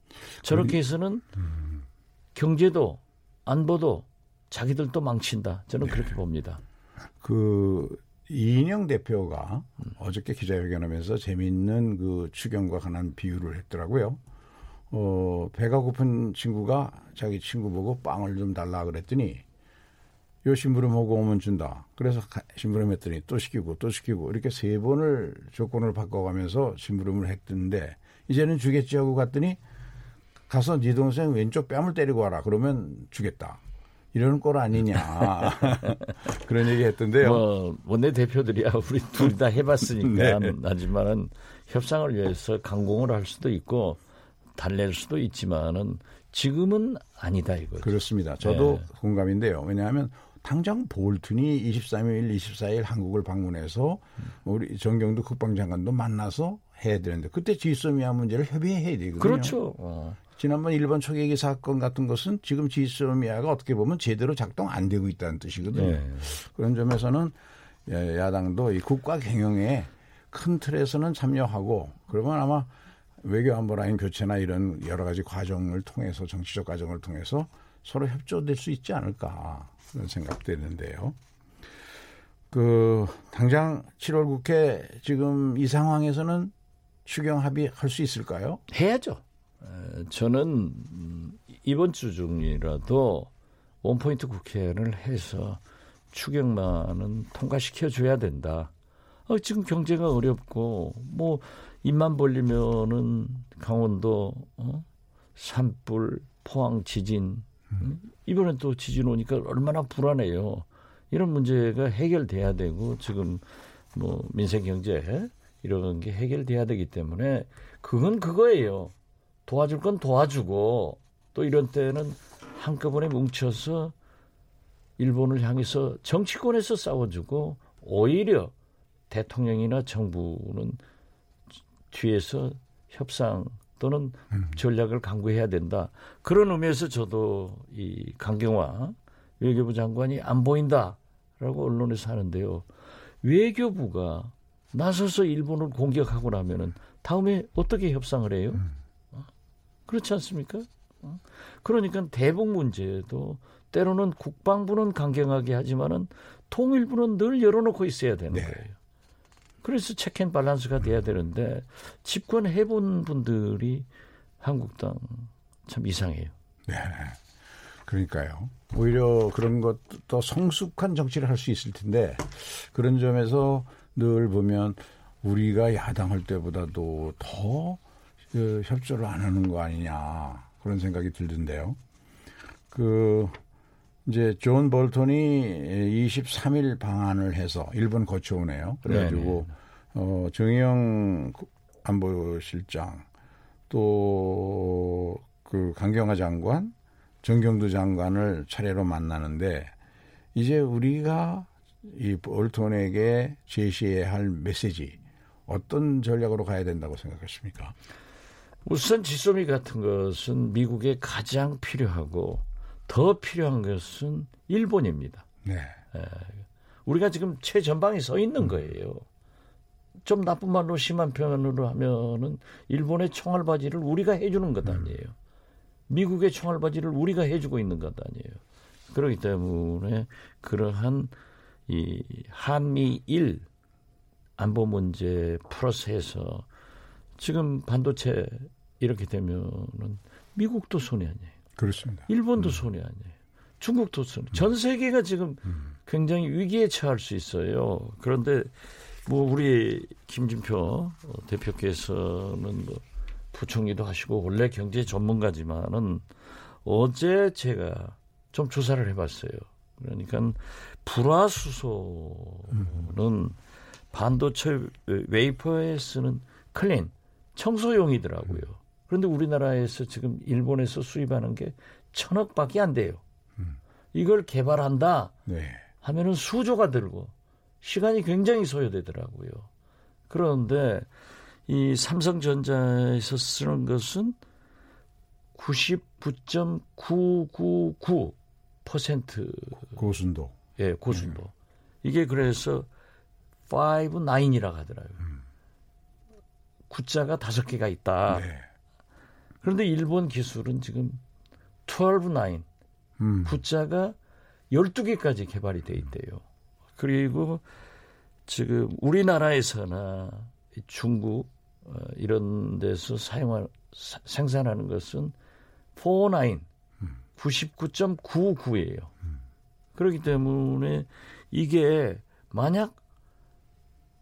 저렇게 해서는 음. 경제도 안 보도 자기들도 망친다. 저는 네. 그렇게 봅니다. 그 이인영 대표가 음. 어저께 기자회견하면서 재미있는 그 추경과 관한 비유를 했더라고요. 어, 배가 고픈 친구가 자기 친구 보고 빵을 좀 달라 그랬더니 요 심부름 하고 오면 준다. 그래서 심부름 했더니 또 시키고 또 시키고 이렇게 세 번을 조건을 바꿔가면서 심부름을 했던데 이제는 주겠지 하고 갔더니 가서 네 동생 왼쪽 뺨을 때리고 와라. 그러면 주겠다. 이런 꼴 아니냐 그런 얘기 했던데요. 뭐 원내 대표들이야 우리 둘 다 해봤으니까 네. 하지만은 협상을 위해서 강공을 할 수도 있고 달랠 수도 있지만은 지금은 아니다 이거죠. 그렇습니다. 저도 네. 공감인데요. 왜냐하면 당장 볼튼이 23일, 24일 한국을 방문해서 우리 정경도 국방장관도 만나서 해야 되는데 그때 지소미아 문제를 협의해야 되거든요. 그렇죠. 어. 지난번 일본 초계기 사건 같은 것은 지금 지소미아가 어떻게 보면 제대로 작동 안 되고 있다는 뜻이거든요. 네. 그런 점에서는 야당도 이 국가 경영에 큰 틀에서는 참여하고 그러면 아마 외교 안보 라인 교체나 이런 여러 가지 과정을 통해서 정치적 과정을 통해서 서로 협조될 수 있지 않을까 그런 생각도 했는데요. 그 당장 7월 국회 지금 이 상황에서는 추경 합의할 수 있을까요? 해야죠. 저는 이번 주 중이라도 원포인트 국회를 해서 추경만은 통과시켜 줘야 된다. 어, 지금 경제가 어렵고 뭐 입만 벌리면은 강원도 어? 산불, 포항 지진 음. 이번엔 또 지진 오니까 얼마나 불안해요. 이런 문제가 해결돼야 되고 지금 뭐 민생 경제 이런 게 해결돼야 되기 때문에 그건 그거예요. 도와줄 건 도와주고 또 이런 때는 한꺼번에 뭉쳐서 일본을 향해서 정치권에서 싸워주고 오히려 대통령이나 정부는 뒤에서 협상 또는 음. 전략을 강구해야 된다. 그런 의미에서 저도 이 강경화 외교부 장관이 안 보인다라고 언론에서 하는데요. 외교부가 나서서 일본을 공격하고 나면은 다음에 어떻게 협상을 해요? 음. 어? 그렇지 않습니까? 어? 그러니까 대북 문제도 때로는 국방부는 강경하게 하지만은 통일부는 늘 열어놓고 있어야 되는 네. 거예요. 그래서 체크앤 밸런스가 돼야 되는데 집권 해 본 분들이 한국당 참 이상해요. 네. 그러니까요. 오히려 그런 것도 성숙한 정치를 할 수 있을 텐데 그런 점에서 늘 보면 우리가 야당할 때보다도 더 그 협조를 안 하는 거 아니냐 그런 생각이 들던데요. 그 이제 존 볼턴이 23일 방한을 해서 일본 거쳐오네요. 그래가지고 네네. 어, 정의용 안보실장 또 그 강경화 장관, 정경두 장관을 차례로 만나는데 이제 우리가 이 볼턴에게 제시해야 할 메시지 어떤 전략으로 가야 된다고 생각하십니까? 우선 지소미 같은 것은 미국에 가장 필요하고 더 필요한 것은 일본입니다. 네. 에, 우리가 지금 최전방에 서 있는 거예요. 좀 나쁜 말로 심한 표현으로 하면은 일본의 총알바지를 우리가 해주는 것 아니에요. 미국의 총알바지를 우리가 해주고 있는 것 아니에요. 그렇기 때문에 그러한 이 한미일 안보 문제 플러스해서 지금 반도체 이렇게 되면은 미국도 손해 아니에요. 그렇습니다. 일본도 음. 손해 아니에요. 중국도 손해. 전 세계가 지금 음. 굉장히 위기에 처할 수 있어요. 그런데 뭐 우리 김진표 대표께서는 뭐 부총리도 하시고 원래 경제 전문가지만은 어제 제가 좀 조사를 해봤어요. 그러니까 불화수소는 반도체 웨이퍼에 쓰는 clean 청소용이더라고요. 그런데 우리나라에서 지금 일본에서 수입하는 게 천억밖에 안 돼요. 음. 이걸 개발한다 네. 하면은 수조가 들고 시간이 굉장히 소요되더라고요. 그런데 이 삼성전자에서 쓰는 것은 99.999% 고순도. 예, 고순도. 네. 이게 그래서 5-9이라고 하더라고요. 음. 구자가 다섯 개가 있다. 네. 그런데 일본 기술은 지금 12-9, 음. 구자가 12개까지 개발이 돼 있대요. 그리고 지금 우리나라에서나 중국 어, 이런 데서 사용할 생산하는 것은 49, 99.99예요. 그렇기 때문에 이게 만약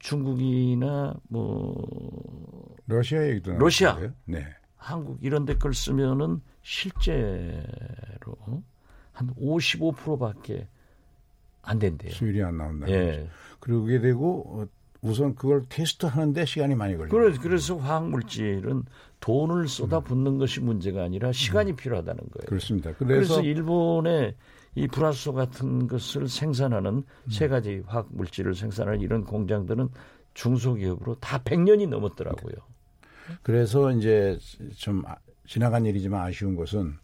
중국이나 뭐 러시아 얘기도 러시아, 네. 한국 이런 데걸 쓰면은 실제로 한 55%밖에 안 된대요. 수율이 안 나온다. 예. 그러게 되고 어, 우선 그걸 테스트하는데 시간이 많이 걸려요. 그래, 그래서 화학 물질은 돈을 쏟아붓는 음. 것이 문제가 아니라 시간이 음. 필요하다는 거예요. 그렇습니다. 그래서, 그래서 일본의 이 불화소 같은 것을 생산하는 음. 세 가지 화학 물질을 생산하는 이런 공장들은 중소기업으로 다 100년이 넘었더라고요. 그래서 이제 좀 아, 지나간 일이지만 아쉬운 것은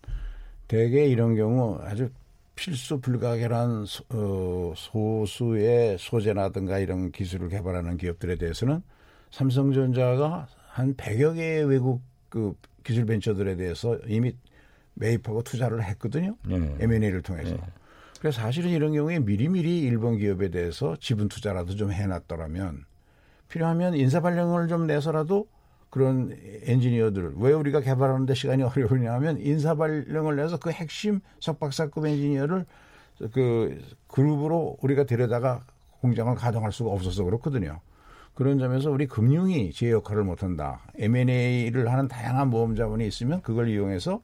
대개 이런 경우 아주 필수 불가결한 어, 소수의 소재라든가 이런 기술을 개발하는 기업들에 대해서는 삼성전자가 한 100여 개의 외국 그 기술 벤처들에 대해서 이미 매입하고 투자를 했거든요. 네. M&A를 통해서. 네. 그래서 사실은 이런 경우에 미리미리 일본 기업에 대해서 지분 투자라도 좀 해놨더라면 필요하면 인사 발령을 좀 내서라도 그런 엔지니어들 왜 우리가 개발하는데 시간이 어려우냐 하면 인사 발령을 내서 그 핵심 석박사급 엔지니어를 그 그룹으로 우리가 데려다가 공장을 가동할 수가 없어서 그렇거든요. 그런 점에서 우리 금융이 제 역할을 못한다. M&A를 하는 다양한 모험 자본이 있으면 그걸 이용해서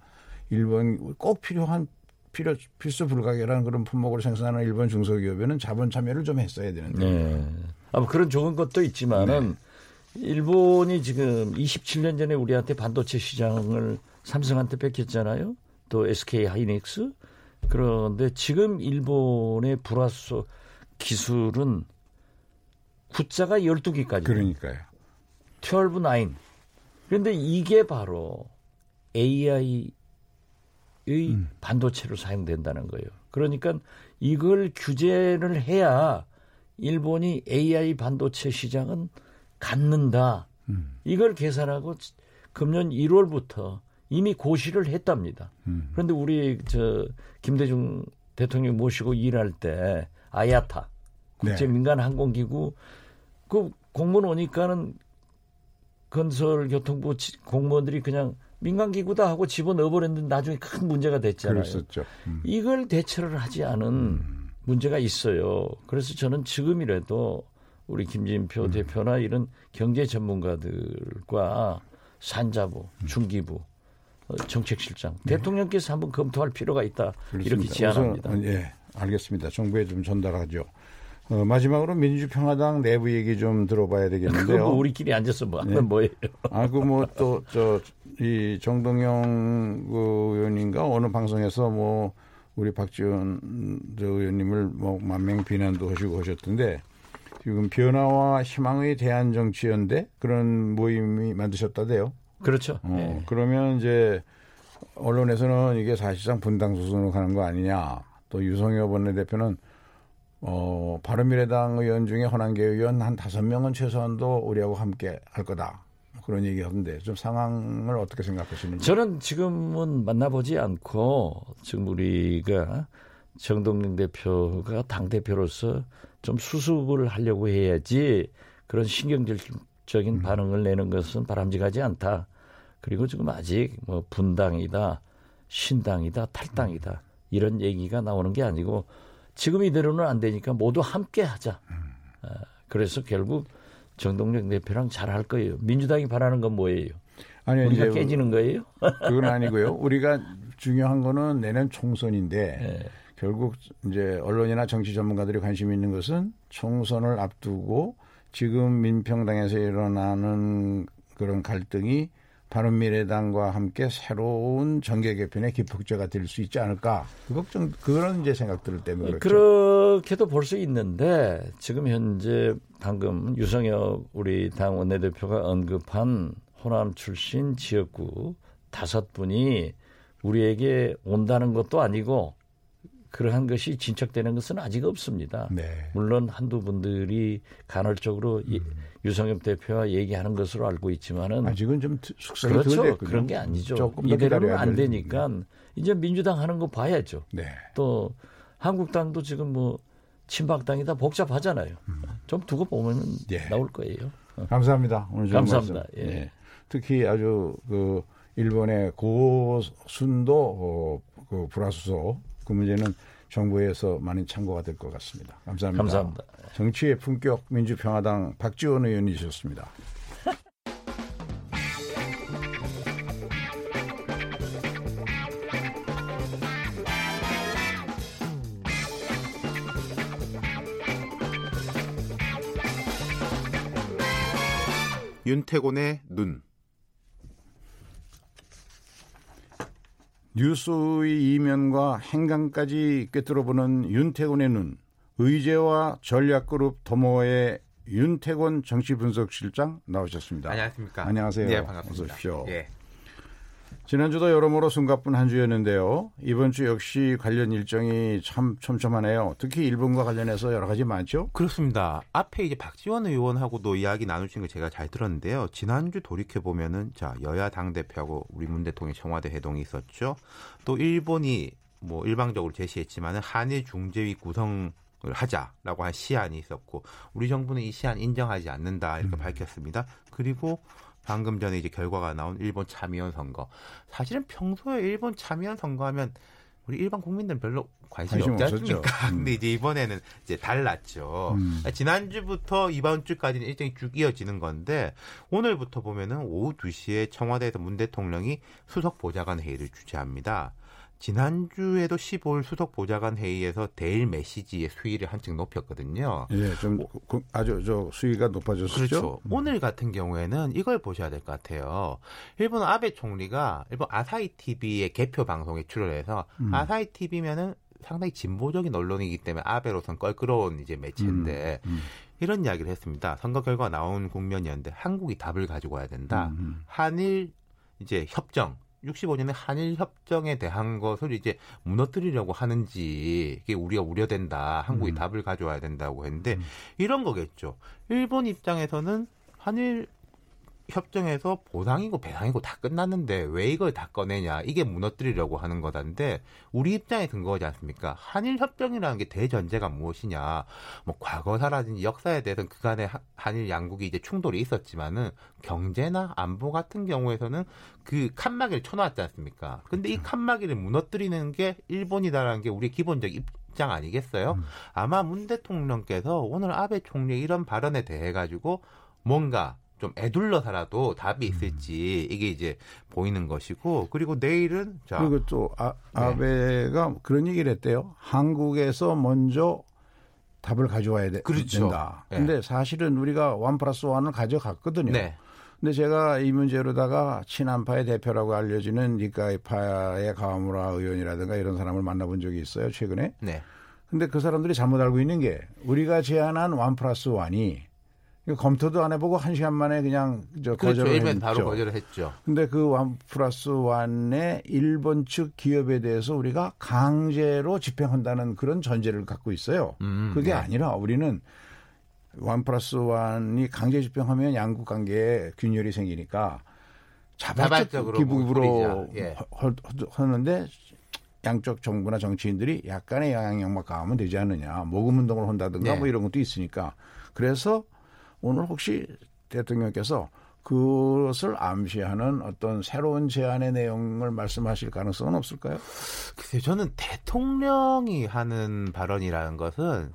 일본 꼭 필요한 필요 필수 불가결한 그런 품목을 생산하는 일본 중소기업에는 자본 참여를 좀 했어야 되는데. 네. 아마 그런 좋은 것도 있지만은 네. 일본이 지금 27년 전에 우리한테 반도체 시장을 삼성한테 뺏겼잖아요. 또 SK 하이닉스. 그런데 지금 일본의 불화소 기술은 구자가 12개까지. 그러니까요. 12, 9. 그런데 이게 바로 AI의 음. 반도체로 사용된다는 거예요. 그러니까 이걸 규제를 해야 일본이 AI 반도체 시장은 갖는다. 음. 이걸 계산하고 금년 1월부터 이미 고시를 했답니다. 음. 그런데 우리 저 김대중 대통령 모시고 일할 때 아야타 국제 네. 민간 항공기구 그 공무원 오니까는 건설교통부 공무원들이 그냥 민간기구다 하고 집어넣어버렸는데 나중에 큰 문제가 됐잖아요. 그랬었죠. 음. 이걸 대처를 하지 않은 음. 문제가 있어요. 그래서 저는 지금이라도 우리 김진표 음. 대표나 이런 경제 전문가들과 산자부, 음. 중기부, 어, 정책실장, 네. 대통령께서 한번 검토할 필요가 있다. 그렇습니다. 이렇게 제안합니다. 우선, 예, 알겠습니다. 정부에 좀 전달하죠. 어, 마지막으로 민주평화당 내부 얘기 좀 들어봐야 되겠는데요. 뭐 우리끼리 앉아서 뭐 하면 네. 뭐예요? 아, 그 뭐 또 저 이 정동영 그 의원인가 어느 방송에서 뭐 우리 박지원 의원님을 뭐 만명 비난도 하시고 하셨던데 지금 변화와 희망의 대한 정치연대 그런 모임이 만드셨다대요. 그렇죠. 어, 네. 그러면 이제 언론에서는 이게 사실상 분당 수순으로 가는 거 아니냐. 또 유성엽 원내대표는 어, 바른미래당 의원 중에 허남계 의원 한 다섯 명은 최소한도 우리하고 함께 할 거다. 그런 얘기 하던데 좀 상황을 어떻게 생각하시는지. 저는 지금은 만나보지 않고 지금 우리가 정동영 대표가 당 대표로서 좀 수습을 하려고 해야지 그런 신경질적인 음. 반응을 내는 것은 바람직하지 않다. 그리고 지금 아직 뭐 분당이다, 신당이다, 탈당이다 이런 얘기가 나오는 게 아니고 지금 이대로는 안 되니까 모두 함께 하자. 어, 그래서 결국 정동영 대표랑 잘할 거예요. 민주당이 바라는 건 뭐예요? 아니 우리가 이제 깨지는 거예요? 그건 아니고요. 우리가 중요한 거는 내년 총선인데 네. 결국 이제 언론이나 정치 전문가들이 관심 있는 것은 총선을 앞두고 지금 민평당에서 일어나는 그런 갈등이 바른미래당과 함께 새로운 정계 개편의 기폭제가 될 수 있지 않을까 그 걱정 그런 이제 생각들 때문에 그렇죠. 그렇게도 볼 수 있는데 지금 현재 방금 유성혁 우리 당 원내대표가 언급한 호남 출신 지역구 다섯 분이 우리에게 온다는 것도 아니고 그러한 것이 진척되는 것은 아직 없습니다. 네. 물론 한두 분들이 간헐적으로 음. 유성엽 대표와 얘기하는 것으로 알고 있지만은 아직은 좀 숙성이 그렇죠. 그런 게 아니죠. 이대로는 안 되니까 이제 민주당 하는 거 봐야죠. 네. 또 한국당도 지금 뭐 친박당이다 복잡하잖아요. 음. 좀 두고 보면 예. 나올 거예요. 감사합니다. 오늘 감사합니다. 예. 예. 특히 아주 그 일본의 고순도 어, 그 불화수소 그 문제는 정부에서 많이 참고가 될 것 같습니다. 감사합니다. 감사합니다. 정치의 품격 민주평화당 박지원 의원이셨습니다. 윤태곤의 눈 뉴스의 이면과 행간까지 꿰뚫어보는 윤태곤의 눈, 의제와 전략그룹 더모의 윤태곤 정치분석실장 나오셨습니다. 안녕하십니까. 안녕하세요. 네, 반갑습니다. 어서 오십시오. 예. 지난주도 여러모로 숨가쁜 한 주였는데요. 이번 주 역시 관련 일정이 참 촘촘하네요. 특히 일본과 관련해서 여러 가지 많죠? 그렇습니다. 앞에 이제 박지원 의원하고도 이야기 나누신 거 제가 잘 들었는데요. 지난주 돌이켜 보면은 자 여야 당 대표하고 우리 문 대통령 청와대 회동이 있었죠. 또 일본이 뭐 일방적으로 제시했지만은 한일 중재위 구성 을 하자라고 한 시안이 있었고 우리 정부는 이 시안 인정하지 않는다 이렇게 음. 밝혔습니다. 그리고 방금 전에 이제 결과가 나온 일본 참의원 선거. 사실은 평소에 일본 참의원 선거하면 우리 일반 국민들은 별로 관심이 관심 없지. 않습니까? 음. 근데 이제 이번에는 이제 달랐죠. 음. 지난주부터 이번 주까지는 일정이 쭉 이어지는 건데 오늘부터 보면은 오후 2시에 청와대에서 문 대통령이 수석 보좌관 회의를 주재합니다. 지난주에도 15일 수석 보좌관 회의에서 대일 메시지의 수위를 한층 높였거든요. 예, 좀 그- 아주 저 수위가 높아졌었죠. 그렇죠. 오늘 같은 경우에는 이걸 보셔야 될 것 같아요. 일본 아베 총리가 일본 아사히 TV의 개표 방송에 출연해서 음. 아사히 TV면은 상당히 진보적인 언론이기 때문에 아베로선 껄끄러운 이제 매체인데 음, 이런 이야기를 했습니다. 선거 결과 나온 국면이었는데 한국이 답을 가지고 와야 된다. 음, 음. 한일 이제 협정 65년의 한일 협정에 대한 것을 이제 무너뜨리려고 하는지 이게 우리가 우려된다. 한국이 음. 답을 가져와야 된다고 했는데 음. 이런 거겠죠. 일본 입장에서는 한일 협정에서 보상이고 배상이고 다 끝났는데 왜 이걸 다 꺼내냐 이게 무너뜨리려고 하는 거다인데 우리 입장에 근거하지 않습니까? 한일 협정이라는 게 대전제가 무엇이냐? 뭐 과거사라든지 역사에 대해서는 그간에 하- 한일 양국이 이제 충돌이 있었지만은 경제나 안보 같은 경우에서는 그 칸막이를 쳐놨지 않습니까? 근데 이 칸막이를 무너뜨리는 게 일본이다라는 게 우리 기본적 입장 아니겠어요? 음. 아마 문 대통령께서 오늘 아베 총리의 이런 발언에 대해 가지고 뭔가 좀 애둘러서라도 답이 있을지 이게 이제 보이는 것이고 그리고 내일은 자 그리고 또 아, 네. 아베가 그런 얘기를 했대요. 한국에서 먼저 답을 가져와야 돼, 그렇죠. 된다. 네. 근데 사실은 우리가 one plus one을 가져갔거든요. 네. 근데 제가 이 문제로다가 친한파의 대표라고 알려지는 니카이파의 가와무라 의원이라든가 이런 사람을 만나본 적이 있어요 최근에. 네. 근데 그 사람들이 잘못 알고 있는 게 우리가 제안한 one plus one이 검토도 안 해보고 한 시간 만에 그냥 저 그렇죠. 거절을 했죠. 바로 거절을 했죠. 근데 그 one plus one의 일본 측 기업에 대해서 우리가 강제로 집행한다는 그런 전제를 갖고 있어요. 음, 그게 네. 아니라 우리는 원 플러스 원이 강제 집행하면 양국 관계에 균열이 생기니까 자발적 자발적으로 기부로. 예. 하는데 양쪽 정부나 정치인들이 약간의 영향력만 가하면 되지 않느냐. 모금 운동을 한다든가 네. 뭐 이런 것도 있으니까. 그래서 오늘 혹시 대통령께서 그것을 암시하는 어떤 새로운 제안의 내용을 말씀하실 가능성은 없을까요? 글쎄요, 저는 대통령이 하는 발언이라는 것은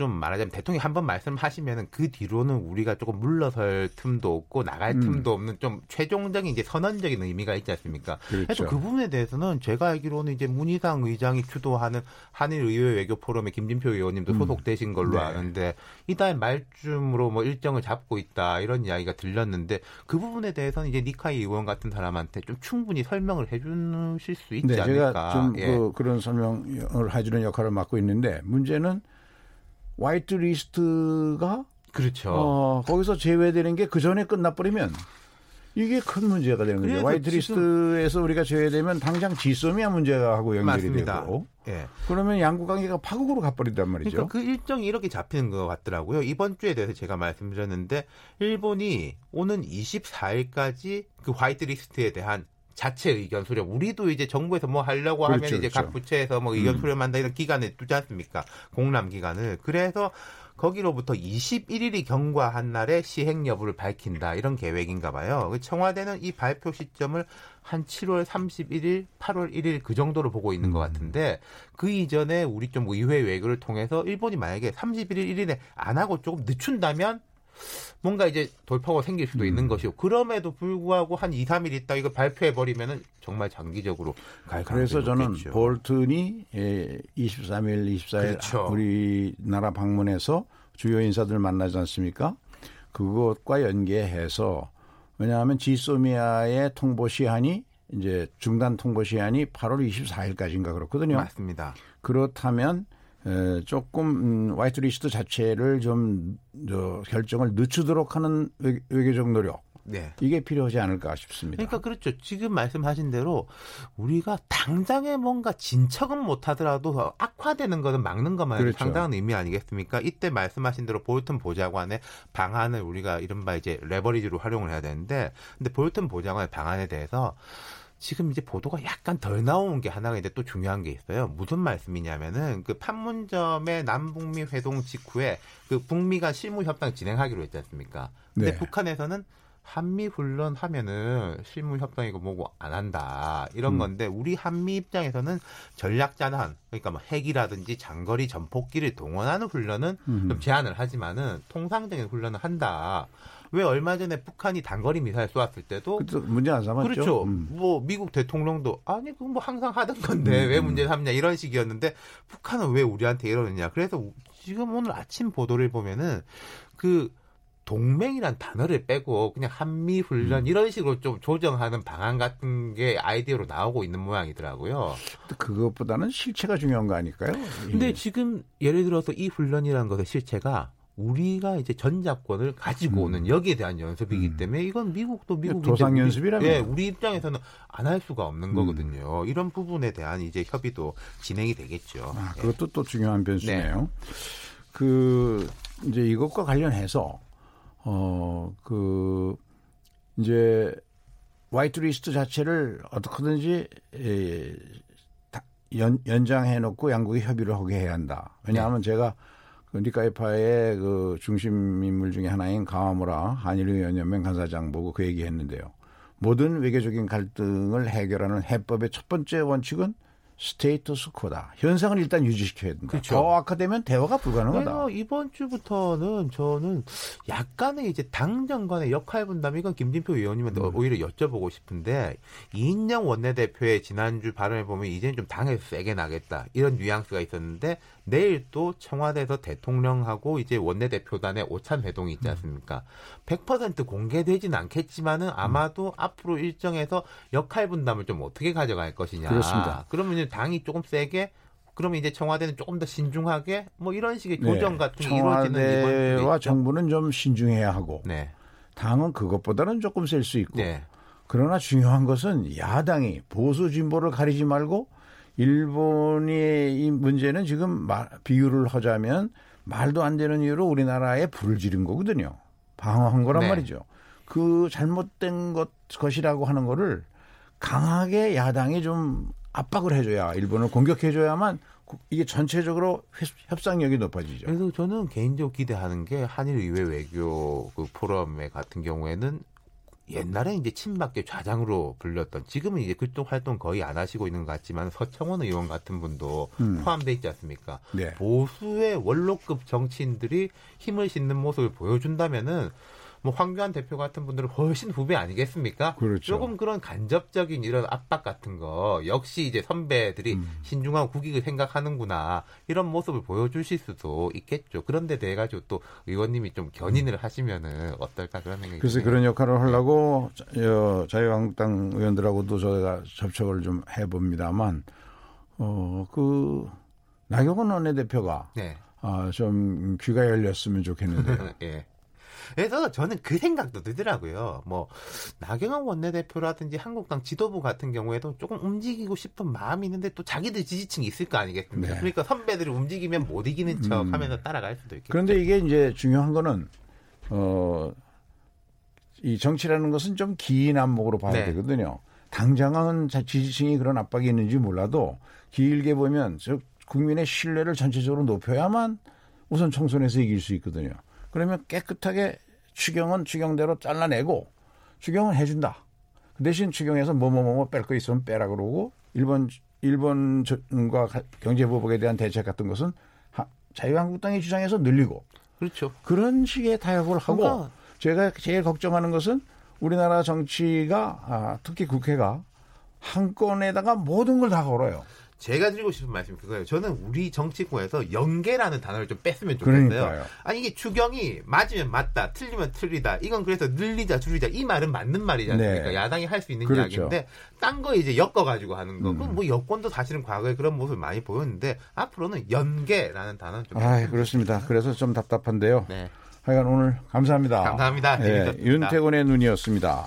좀 말하자면 대통령이 한 번 말씀하시면은 그 뒤로는 우리가 조금 물러설 틈도 없고 나갈 음. 틈도 없는 좀 최종적인 이제 선언적인 의미가 있지 않습니까? 그렇죠. 그래서 그 부분에 대해서는 제가 알기로는 이제 문희상 의장이 주도하는 한일 의회 외교 포럼에 김진표 의원님도 음. 소속되신 걸로 네. 아는데 이달 말쯤으로 뭐 일정을 잡고 있다 이런 이야기가 들렸는데 그 부분에 대해서는 이제 니카이 의원 같은 사람한테 좀 충분히 설명을 해주실 수 있지 네, 않을까? 제가 좀 예. 그, 그런 설명을 해주는 역할을 맡고 있는데 문제는 화이트 리스트가 그렇죠. 어, 거기서 제외되는 게 그 전에 끝나버리면 이게 큰 문제가 되는 거죠. 그래서 화이트 지금- 리스트에서 우리가 제외되면 당장 지소미아 문제가 하고 연결이 맞습니다. 되고 예. 그러면 양국 관계가 파국으로 가버린단 말이죠. 그러니까 그 일정이 이렇게 잡히는 것 같더라고요. 이번 주에 대해서 제가 말씀드렸는데 일본이 오는 24일까지 그 화이트 리스트에 대한 자체 의견 수렴. 우리도 이제 정부에서 뭐 하려고 하면 그렇죠, 이제 그렇죠. 각 부처에서 뭐 의견 음. 수렴한다 이런 기간을 두지 않습니까? 공람 기간을. 그래서 거기로부터 21일이 경과한 날에 시행 여부를 밝힌다 이런 계획인가 봐요. 그 청와대는 이 발표 시점을 한 7월 31일, 8월 1일 그 정도로 보고 있는 것 같은데 그 이전에 우리 좀 의회 외교를 통해서 일본이 만약에 31일 1일에 안 하고 조금 늦춘다면 뭔가 이제 돌파가 생길 수도 있는 것이고 그럼에도 불구하고 한 2, 3일 있다 이거 발표해 버리면은 정말 장기적으로 갈 그래서 저는 높겠죠. 볼튼이 예, 23일, 24일 그렇죠. 우리나라 방문해서 주요 인사들 만나지 않습니까? 그것과 연계해서 왜냐하면 지소미아의 통보 시한이 이제 중단 통보 시한이 8월 24일까지인가 그렇거든요. 맞습니다. 그렇다면 에, 조금 음, 화이트 리스트 자체를 좀 저, 결정을 늦추도록 하는 외, 외교적 노력 네. 이게 필요하지 않을까 싶습니다. 그러니까 그렇죠. 지금 말씀하신 대로 우리가 당장에 뭔가 진척은 못하더라도 악화되는 거는 막는 것만 해도 그렇죠. 상당한 의미 아니겠습니까? 이때 말씀하신 대로 볼튼 보좌관의 방한을 우리가 이른바 이제 레버리지로 활용을 해야 되는데, 근데 볼튼 보좌관의 방한에 대해서 지금 이제 보도가 약간 덜 나온 게 하나가 이제 또 중요한 게 있어요. 무슨 말씀이냐면은 그 판문점의 남북미 회동 직후에 그 북미 간 실무 협상 진행하기로 했지 않습니까? 근데 네. 북한에서는 한미 훈련 하면은 실무 협상이고 뭐고 안 한다 이런 음. 건데 우리 한미 입장에서는 전략 자산 그러니까 뭐 핵이라든지 장거리 전폭기를 동원하는 훈련은 음. 좀 제한을 하지만은 통상적인 훈련을 한다. 왜 얼마 전에 북한이 단거리 미사일 쏘았을 때도 그것도 문제 안 삼았죠. 그렇죠. 음. 뭐 미국 대통령도 아니 그건 뭐 항상 하던 건데 왜 문제 삼냐 이런 식이었는데 북한은 왜 우리한테 이러느냐. 그래서 우- 지금 오늘 아침 보도를 보면은 그 동맹이란 단어를 빼고 그냥 한미 음. 훈련 이런 식으로 좀 조정하는 방안 같은 게 아이디어로 나오고 있는 모양이더라고요. 그것보다는 실체가 중요한 거 아닐까요? 근데 예. 지금 예를 들어서 이 훈련이라는 것의 실체가 우리가 이제 전작권을 가지고 음. 오는 여기에 대한 연습이기 음. 때문에 이건 미국도 미국인데 도상 연습이라면. 예, 우리 입장에서는 안 할 수가 없는 음. 거거든요. 이런 부분에 대한 이제 협의도 진행이 되겠죠. 아, 예. 그것도 또 중요한 변수네요. 그 이제 이것과 관련해서 어 그 이제 화이트 리스트 자체를 어떻게든지 에, 다- 연, 연장해 놓고 양국이 협의를 하게 해야 한다. 왜냐하면 제가 그 니카이파의 그 중심 인물 중에 하나인 가와무라 한일의 연연맹 간사장 보고 그 얘기했는데요. 모든 외교적인 갈등을 해결하는 해법의 첫 번째 원칙은 스테이터스 코다. 현상을 일단 유지시켜야 된다. 그렇죠. 더 악화되면 대화가 불가능하다. 그래서 이번 주부터는 저는 약간의 이제 당정 간의 역할 분담 이건 김진표 의원님한테 음. 오히려 여쭤보고 싶은데 이인영 원내대표의 지난주 발언을 보면 이제는 좀 당에서 세게 나겠다 이런 뉘앙스가 있었는데 내일 또 청와대에서 대통령하고 이제 원내대표단의 오찬 회동이 음. 있지 않습니까? 100% 공개되지는 않겠지만은 아마도 앞으로 일정에서 역할 분담을 좀 어떻게 가져갈 것이냐. 그렇습니다. 그러면 당이 조금 세게 그러면 이제 청와대는 조금 더 신중하게 뭐 이런 식의 네. 조정 같은 게 이루어지는 이번 주에 청와대와 있죠. 정부는 좀 신중해야 하고 네. 당은 그것보다는 조금 셀 수 있고 네. 그러나 중요한 것은 야당이 보수 진보를 가리지 말고 일본의 이 문제는 지금 마- 비유를 하자면 말도 안 되는 이유로 우리나라에 불을 지른 거거든요. 방어한 거란 네. 말이죠. 그 잘못된 것 것이라고 하는 거를 강하게 야당이 좀 압박을 해줘야 일본을 공격해줘야만 구- 이게 전체적으로 회- 협상력이 높아지죠. 그래서 저는 개인적으로 기대하는 게 한일 의회 외교 그 포럼에 같은 경우에는 옛날에 이제 친박계 좌장으로 불렸던 지금은 이제 그쪽 활동 거의 안 하시고 있는 것 같지만 서청원 의원 같은 분도 음. 포함돼 있지 않습니까? 네. 보수의 원로급 정치인들이 힘을 싣는 모습을 보여준다면은 뭐 황교안 대표 같은 분들은 훨씬 후배 아니겠습니까? 그렇죠. 조금 그런 간접적인 이런 압박 같은 거 역시 이제 선배들이 음. 신중한 국익을 생각하는구나 이런 모습을 보여주실 수도 있겠죠. 그런데 돼 가지고 또 의원님이 좀 견인을 하시면은 어떨까 그런 생각이 그래서. 그런 역할을 하려고 자- 어, 자유한국당 의원들하고도 저희가 접촉을 좀 해봅니다만 어그 나경원 원내대표가 네. 아, 좀 귀가 열렸으면 좋겠는데요. 예. 그래서 저는 그 생각도 들더라고요. 뭐 나경원 원내대표라든지 한국당 지도부 같은 경우에도 조금 움직이고 싶은 마음이 있는데 또 자기들 지지층이 있을 거 아니겠습니까? 네. 그러니까 선배들이 움직이면 못 이기는 척 음. 하면서 따라갈 수도 있겠죠. 그런데 이게 이제 중요한 거는 어, 이 정치라는 것은 좀 긴 안목으로 봐야 네. 되거든요. 당장은 자- 지지층이 그런 압박이 있는지 몰라도 길게 보면 저 국민의 신뢰를 전체적으로 높여야만 우선 총선에서 이길 수 있거든요. 그러면 깨끗하게 추경은 추경대로 잘라내고 추경은 해준다. 그 대신 추경에서 뭐뭐뭐 뺄 거 있으면 빼라 그러고 일본 일본과 경제보복에 대한 대책 같은 것은 하- 자유한국당의 주장에서 늘리고 그렇죠. 그런 식의 타협을 하고 그러니까 제가 제일 걱정하는 것은 우리나라 정치가 아, 특히 국회가 한 건에다가 모든 걸 다 걸어요. 제가 드리고 싶은 말씀이 그거예요. 저는 우리 정치권에서 연계라는 단어를 좀 뺐으면 좋겠어요. 그러니까요. 아니 이게 추경이 맞으면 맞다, 틀리면 틀리다. 이건 그래서 늘리자, 줄이자 이 말은 맞는 말이지 않습니까? 네. 야당이 할 수 있는 그렇죠. 이야기인데 딴 거 이제 엮어 가지고 하는 거. 음. 그럼 뭐 여권도 사실은 과거에 그런 모습을 많이 보였는데 앞으로는 연계라는 단어는 좀. 아, 그렇습니다. 그래서 좀 답답한데요. 네. 하여간 오늘 감사합니다. 감사합니다. 예, 재밌었습니다. 윤태곤의 눈이었습니다.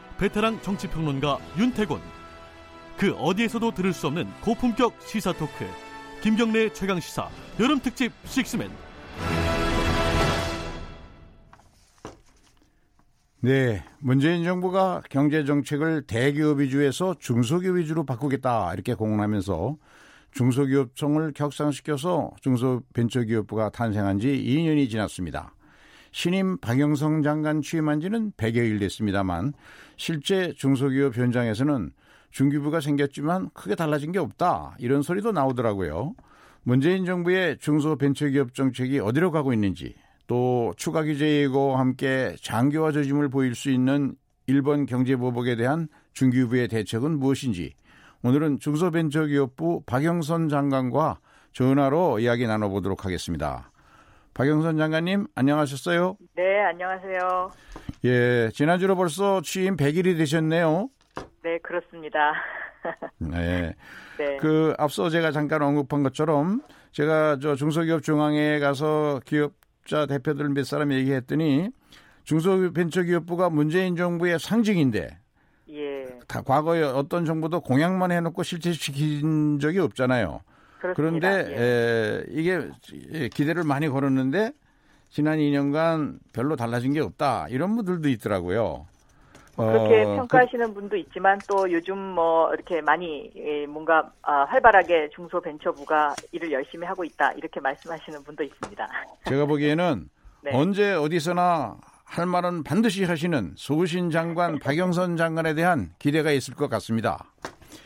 베테랑 정치평론가 윤태곤 그 어디에서도 들을 수 없는 고품격 시사 토크 김경래 최강 시사 여름 특집 식스맨 네, 문재인 정부가 경제 정책을 대기업 위주에서 중소기업 위주로 바꾸겠다 이렇게 공언하면서 중소기업청을 격상시켜서 중소벤처기업부가 탄생한 지 2년이 지났습니다. 신임 박영성 장관 취임한 지는 100여일 됐습니다만 실제 중소기업 현장에서는 중기부가 생겼지만 크게 달라진 게 없다 이런 소리도 나오더라고요. 문재인 정부의 중소벤처기업 정책이 어디로 가고 있는지 또 추가 규제 예고와 함께 장기화 조짐을 보일 수 있는 일본 경제 보복에 대한 중기부의 대책은 무엇인지 오늘은 중소벤처기업부 박영선 장관과 전화로 이야기 나눠보도록 하겠습니다. 박영선 장관님 안녕하셨어요? 네, 안녕하세요. 예, 지난주로 벌써 취임 100일이 되셨네요. 네, 그렇습니다. 네. 네. 그 앞서 제가 잠깐 언급한 것처럼 제가 저 중소기업 중앙회에 가서 기업자 대표들 몇 사람 얘기했더니 중소벤처기업부가 문재인 정부의 상징인데 예. 다 과거에 어떤 정부도 공약만 해놓고 실체시킨 적이 없잖아요. 그렇습니다. 그런데 예. 에, 이게 기대를 많이 걸었는데 지난 2년간 별로 달라진 게 없다 이런 분들도 있더라고요. 그렇게 어, 평가하시는 분도 있지만 또 요즘 뭐 이렇게 많이 예, 뭔가 아, 활발하게 중소벤처부가 일을 열심히 하고 있다 이렇게 말씀하시는 분도 있습니다. 그 제가 보기에는 네. 언제 어디서나 할 말은 반드시 하시는 소신 장관 박영선 장관에 대한 기대가 있을 것 같습니다.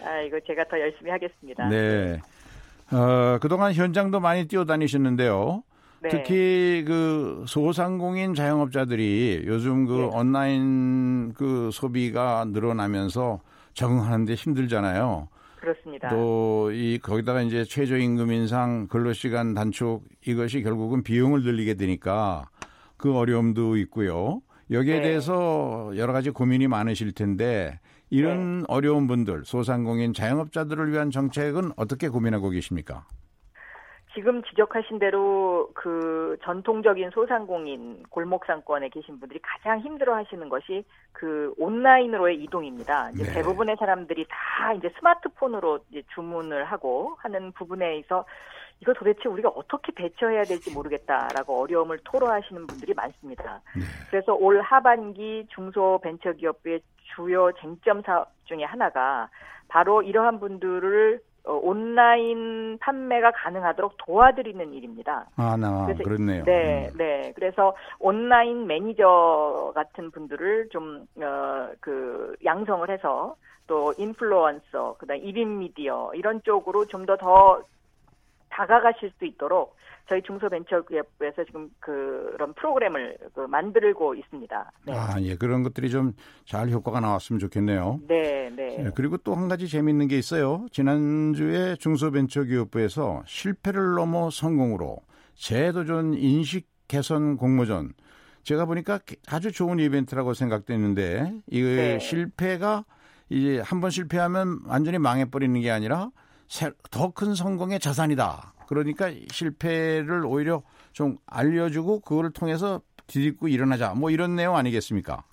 아, 이거 제가 더 열심히 하겠습니다. 네. 어, 그동안 현장도 많이 뛰어다니셨는데요. 네. 특히 그 소상공인 자영업자들이 요즘 그 네. 온라인 그 소비가 늘어나면서 적응하는데 힘들잖아요. 그렇습니다. 또 이 거기다가 이제 최저임금 인상, 근로시간 단축 이것이 결국은 비용을 늘리게 되니까 그 어려움도 있고요. 여기에 네. 대해서 여러 가지 고민이 많으실 텐데 이런 네. 어려운 분들, 소상공인 자영업자들을 위한 정책은 어떻게 고민하고 계십니까? 지금 지적하신 대로 그 전통적인 소상공인 골목 상권에 계신 분들이 가장 힘들어 하시는 것이 그 온라인으로의 이동입니다. 이제 네. 대부분의 사람들이 다 이제 스마트폰으로 이제 주문을 하고 하는 부분에 있어 이거 도대체 우리가 어떻게 대처해야 될지 모르겠다라고 어려움을 토로하시는 분들이 많습니다. 네. 그래서 올 하반기 중소벤처기업부의 주요 쟁점 사업 중에 하나가 바로 이러한 분들을 어, 온라인 판매가 가능하도록 도와드리는 일입니다. 아, 나 그래서- 그렇네요. 네, 음. 네. 그래서 온라인 매니저 같은 분들을 좀, 어, 그, 양성을 해서 또 인플루언서, 그 다음 1인 미디어, 이런 쪽으로 좀 더더 다가가실 수 있도록 저희 중소벤처기업부에서 지금 그런 프로그램을 그 만들고 있습니다. 네. 아, 예. 그런 것들이 좀 잘 효과가 나왔으면 좋겠네요. 네, 네. 예, 그리고 또 한 가지 재미있는 게 있어요. 지난주에 중소벤처기업부에서 실패를 넘어 성공으로 제도전 인식 개선 공모전 제가 보니까 아주 좋은 이벤트라고 생각되는데 이 네. 실패가 이제 한 번 실패하면 완전히 망해버리는 게 아니라 더 큰 성공의 자산이다. 그러니까 실패를 오히려 좀 알려주고 그걸 통해서 뒤집고 일어나자. 뭐 이런 내용 아니겠습니까?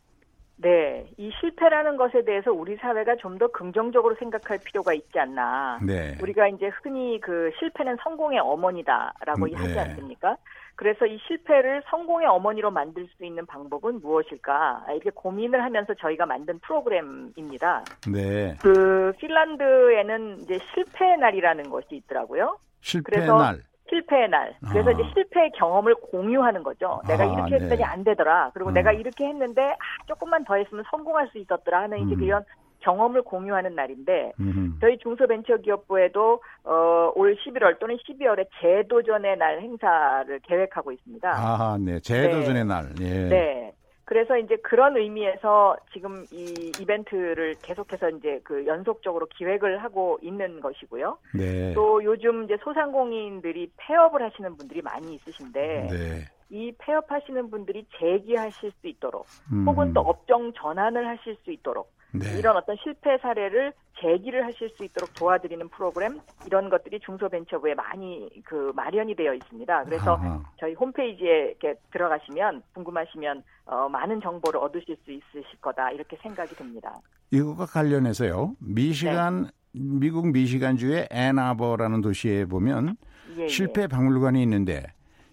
네. 이 실패라는 것에 대해서 우리 사회가 좀 더 긍정적으로 생각할 필요가 있지 않나. 네. 우리가 이제 흔히 그 실패는 성공의 어머니다라고 음, 하지 네. 않습니까? 그래서 이 실패를 성공의 어머니로 만들 수 있는 방법은 무엇일까? 이렇게 고민을 하면서 저희가 만든 프로그램입니다. 네. 그 핀란드에는 이제 실패의 날이라는 것이 있더라고요. 실패 그래서 날. 실패의 날. 그래서 아. 이제 실패의 경험을 공유하는 거죠. 내가 아, 이렇게 했더니 네. 안 되더라. 그리고 음. 내가 이렇게 했는데 아, 조금만 더 했으면 성공할 수 있었더라 하는 이제 음. 그런 경험을 공유하는 날인데 음흠. 저희 중소벤처기업부에도 어, 올 11월 또는 12월에 재도전의 날 행사를 계획하고 있습니다. 아, 네. 재도전의 날. 예. 네. 그래서 이제 그런 의미에서 지금 이 이벤트를 계속해서 이제 그 연속적으로 기획을 하고 있는 것이고요. 네. 또 요즘 이제 소상공인들이 폐업을 하시는 분들이 많이 있으신데 네. 이 폐업하시는 분들이 재기하실 수 있도록 음. 혹은 또 업종 전환을 하실 수 있도록 네. 이런 어떤 실패 사례를 재기를 하실 수 있도록 도와드리는 프로그램 이런 것들이 중소벤처부에 많이 그 마련이 되어 있습니다. 그래서 아하. 저희 홈페이지에 이렇게 들어가시면 궁금하시면 어, 많은 정보를 얻으실 수 있으실 거다 이렇게 생각이 듭니다. 이것과 관련해서요. 미시간 미국 미시간주의 앤아버라는 도시에 보면 예, 실패 박물관이 있는데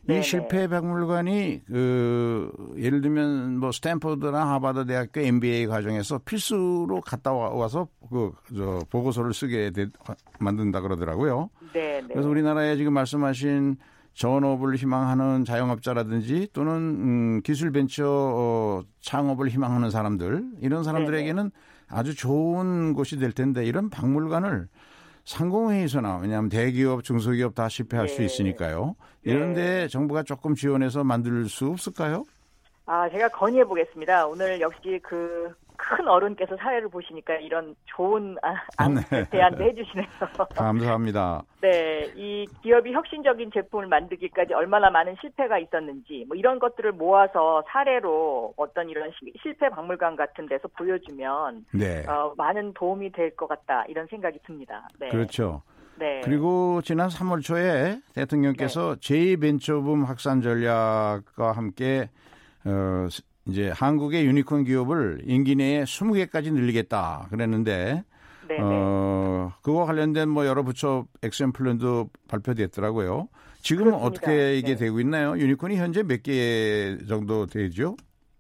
이 네네. 실패 박물관이 그 예를 들면 뭐 스탠퍼드나 하버드 대학교 MBA 과정에서 필수로 갔다 와- 와서 그 저 보고서를 쓰게 되, 만든다 그러더라고요. 예. 네, 네. 그래서 우리나라에 지금 말씀하신 전업을 희망하는 자영업자라든지 또는 음, 기술 벤처 어, 창업을 희망하는 사람들 이런 사람들에게는 아주 좋은 곳이 될 텐데 이런 박물관을 상공회의소나 왜냐하면 대기업, 중소기업 다 실패할 수 네. 있으니까요. 이런데 정부가 조금 지원해서 만들 수 없을까요? 아, 제가 건의해 보겠습니다. 오늘 역시 그 큰 어른께서 사례를 보시니까 이런 좋은 아, 안- 네. 대안도 해주시네요. 감사합니다. 네, 이 기업이 혁신적인 제품을 만들기까지 얼마나 많은 실패가 있었는지 뭐 이런 것들을 모아서 사례로 어떤 이런 시- 실패 박물관 같은 데서 보여주면 네. 어, 많은 도움이 될 것 같다 이런 생각이 듭니다. 네. 그렇죠. 네. 그리고 지난 3월 초에 대통령께서 제2벤처붐 확산 전략과 함께 어, 스- 이제 한국의 유니콘 기업을 임기 내에 20개까지 늘리겠다 그랬는데 네, 네. 어, 그와 관련된 뭐 여러 부처 action plan도 발표됐더라고요. 지금은 그렇습니다. 어떻게 이게 네. 되고 있나요? 유니콘이 현재 몇 개 정도 되죠?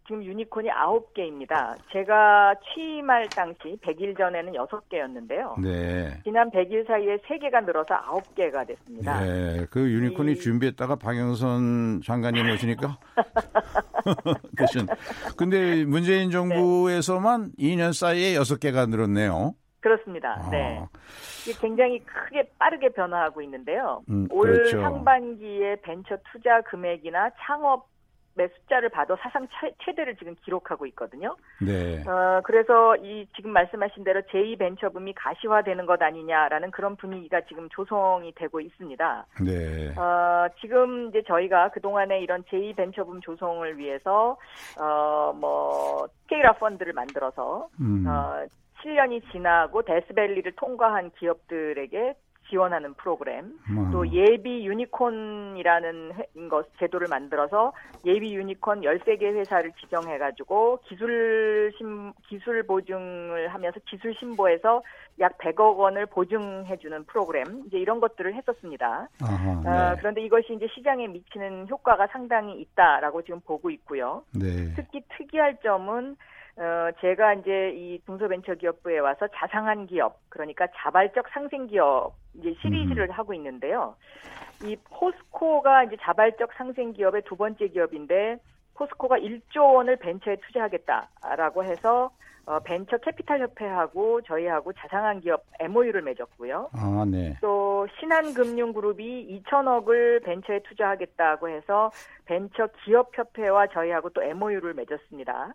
지금 유니콘이 9개입니다. 제가 취임할 당시 100일 전에는 6개였는데요. 네. 지난 100일 사이에 3개가 늘어서 9개가 됐습니다. 네, 그 유니콘이 이- 준비했다가 박영선 장관님 오시니까 대신 근데 문재인 정부에서만 2년 사이에 6개가 늘었네요. 그렇습니다. 아. 네. 굉장히 크게 빠르게 변화하고 있는데요. 음, 올 그렇죠. 상반기에 벤처 투자 금액이나 창업 의 숫자를 봐도 사상 최, 최대를 지금 기록하고 있거든요. 네. 어, 그래서 이 지금 말씀하신 대로 제2벤처붐이 가시화되는 것 아니냐라는 그런 분위기가 지금 조성이 되고 있습니다. 네. 어, 지금 이제 저희가 그동안에 이런 제2벤처붐 조성을 위해서, 어, 뭐, scale-up 펀드를 만들어서, 음. 어, 7년이 지나고 death valley를 통과한 기업들에게 지원하는 프로그램, 음. 또 예비 유니콘이라는 회- 것 제도를 만들어서 예비 유니콘 13개 회사를 지정해 가지고 기술 심, 기술 보증을 하면서 기술 신보에서 약 100억 원을 보증해 주는 프로그램, 이제 이런 것들을 했었습니다. 아하, 어, 네. 그런데 이것이 이제 시장에 미치는 효과가 상당히 있다라고 지금 보고 있고요. 네. 특히 특이할 점은 어, 제가 이제 이 중소벤처기업부에 와서 자상한 기업, 그러니까 자발적 상생 기업 이제 시리즈를 하고 있는데요. 이 포스코가 이제 자발적 상생 기업의 두 번째 기업인데 포스코가 1조 원을 벤처에 투자하겠다라고 해서 어, 벤처 캐피탈 협회하고 저희하고 자상한 기업 MOU를 맺었고요. 아, 네. 또 신한금융그룹이 2천억을 벤처에 투자하겠다고 해서 벤처 기업 협회와 저희하고 또 MOU를 맺었습니다.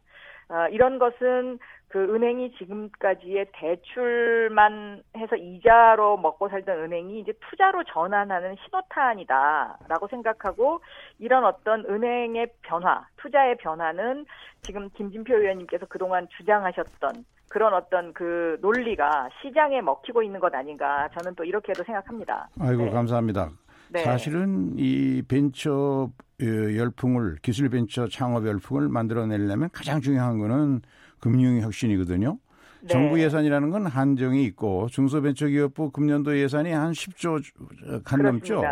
어, 이런 것은 그 은행이 지금까지의 대출만 해서 이자로 먹고 살던 은행이 이제 투자로 전환하는 신호탄이다라고 생각하고 이런 어떤 은행의 변화, 투자의 변화는 지금 김진표 의원님께서 그동안 주장하셨던 그런 어떤 그 논리가 시장에 먹히고 있는 것 아닌가 저는 또 이렇게도 생각합니다. 아이고 네. 감사합니다. 네. 사실은 이 벤처 어, 열풍을 기술 벤처 창업 열풍을 만들어내려면 가장 중요한 거는 금융 혁신이거든요. 네. 정부 예산이라는 건 한정이 있고 중소벤처기업부 금년도 예산이 한 10조 간 넘죠.